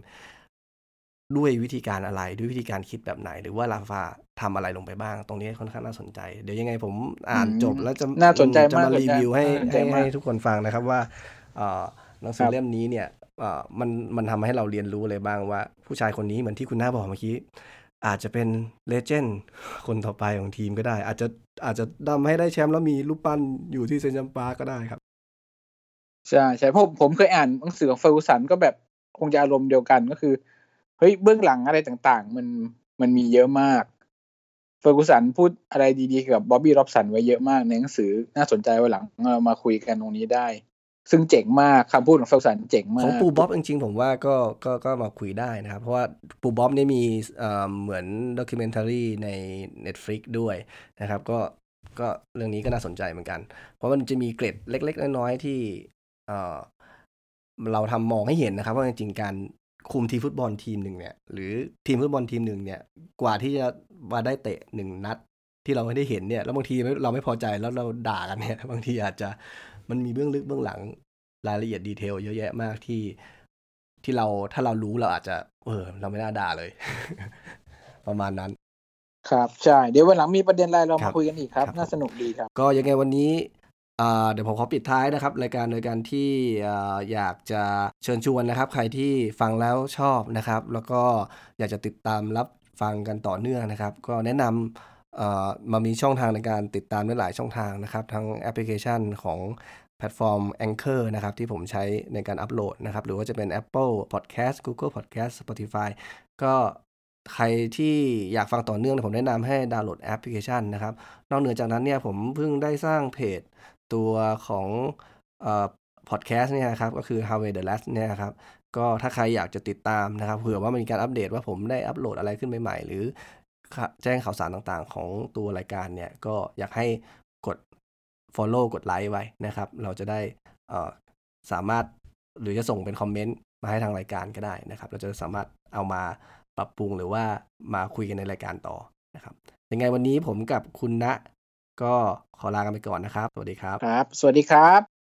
Speaker 1: ด้วยวิธีการอะไรด้วยวิธีการคิดแบบไหน หรือว่าลาฟาทำอะไรลงไปบ้าง ตรงนี้ค่อนข้างน่าสนใจ เดี๋ยวยังไงผมอ่าน
Speaker 2: อืม
Speaker 1: จบแล้วจะ
Speaker 2: น่าสนใจ
Speaker 1: จะ
Speaker 2: มาก
Speaker 1: มา
Speaker 2: เลย
Speaker 1: รี
Speaker 2: นะ
Speaker 1: วิวให้
Speaker 2: น่าสนใจ
Speaker 1: ให้
Speaker 2: มาก
Speaker 1: ให้ทุกคนฟังนะครับว่าเอ่อหนังสื
Speaker 2: ค
Speaker 1: อ
Speaker 2: รับ
Speaker 1: เล่มนี้เนี่ยเอ่อมันมันทำให้เราเรียนรู้อะไรบ้างว่า ผู้ชายคนนี้เหมือนที่คุณน้าบอกเมื่อกี้อาจจะเป็น legend คนต่อไปของทีมก็ได้ อาจจะอาจจะทำให้ได้แชมป์แล้วมีรูปปั้นอยู่ที่เซนต์เจมส์ปาร์คก็ได้ครับ
Speaker 2: ใช่ใช่ผมผมเคยอ่านหนังสือของเฟอร์กูสันก็แบบคงจะอารมณ์เดียวกันก็คือเฮ้ยเบื้องหลังอะไรต่างๆ มันมันมีเยอะมากเฟอร์กูสันพูดอะไรดีๆกับบ๊อบบี้ร็อบสันไว้เยอะมากในหนังสือน่าสนใจวันหลังเรามาคุยกันตรงนี้ได้ ซึ่งเจ๋งมากคำพูดของเฟอร์กูสันเจ๋งมากข
Speaker 1: องปู่บ๊อบจริงๆ ผมว่าก็ก็ก็มาคุยได้นะครับ เพราะว่าปู่บ๊อบนี่มีเอ่อเหมือน documentary ใน Netflix ด้วยนะครับ ก็ก็เรื่องนี้ก็น่าสนใจเหมือนกัน เพราะมันจะมีเกร็ดเล็ก ๆ น้อยๆที่ เอ่อเราทำมองให้เห็นนะครับว่าจริงๆการคุมทีมฟุตบอลทีมหนึ่งเนี่ย หรือทีมฟุตบอลทีมหนึ่งเนี่ย กว่าที่จะมาได้เตะหนึ่งนัด ที่เราไม่ได้เห็นเนี่ย แล้วบางทีเราไม่พอใจแล้วเราด่ากันเนี่ย บางทีอาจจะมันมีเบื้องลึกเบื้องหลังรายละเอียดดีเทลเยอะแยะมากที่ที่เราถ้าเรารู้เราอาจจะ เออ เราไม่น่าด่าเลย ประมาณนั้น
Speaker 2: ครับใช่ เดี๋ยววันหลังมีประเด็นอะไรเรา
Speaker 1: ครั
Speaker 2: มา
Speaker 1: บ
Speaker 2: คุยกันอีกครับ
Speaker 1: ครับ
Speaker 2: น่าสนุกดีครับ
Speaker 1: ก็ยังไงวันนี้อ่า เดี๋ยวผมขอปิดท้ายนะครับรายการโดยการที่อยากจะเชิญชวนนะครับ ใครที่ฟังแล้วชอบนะครับ แล้วก็อยากจะติดตามรับฟังกันต่อเนื่องนะครับ ก็แนะนำมามีช่องทางในการติดตามได้หลายช่องทางนะครับ ทั้งแอปพลิเคชันของแพลตฟอร์ม Anchor นะครับ ที่ผมใช้ในการอัปโหลดนะครับ หรือว่าจะเป็น Apple Podcast Google Podcast Spotify ก็ใครที่อยากฟังต่อเนื่องผมแนะนำให้ดาวน์โหลดแอปพลิเคชันนะครับ นอกเหนือจากนั้นเนี่ยผมเพิ่งได้สร้างเพจ ตัวของพอดแคสต์เนี่ยนะครับก็คือ Howay the Lads เนี่ยครับก็ถ้าใครอยากจะติดตามนะครับเผื่อว่ามันมีการอัปเดตว่าผมได้อัปโหลดอะไรขึ้นใหม่ๆ หรือแจ้งข่าวสารต่างๆ ของตัวรายการเนี่ยก็อยากให้กด follow กดไลค์ไว้นะครับ เราจะได้สามารถหรือจะส่งเป็นคอมเมนต์มาให้ทางรายการก็ได้นะครับ เราจะสามารถเอามาปรับปรุงหรือว่ามาคุยกันในรายการต่อนะครับยังไงวันนี้ผมกับคุณณะ ก็ขอลากันไปก่อนนะครับ สวัสดีครับ
Speaker 2: ครับ สวัสดีครับ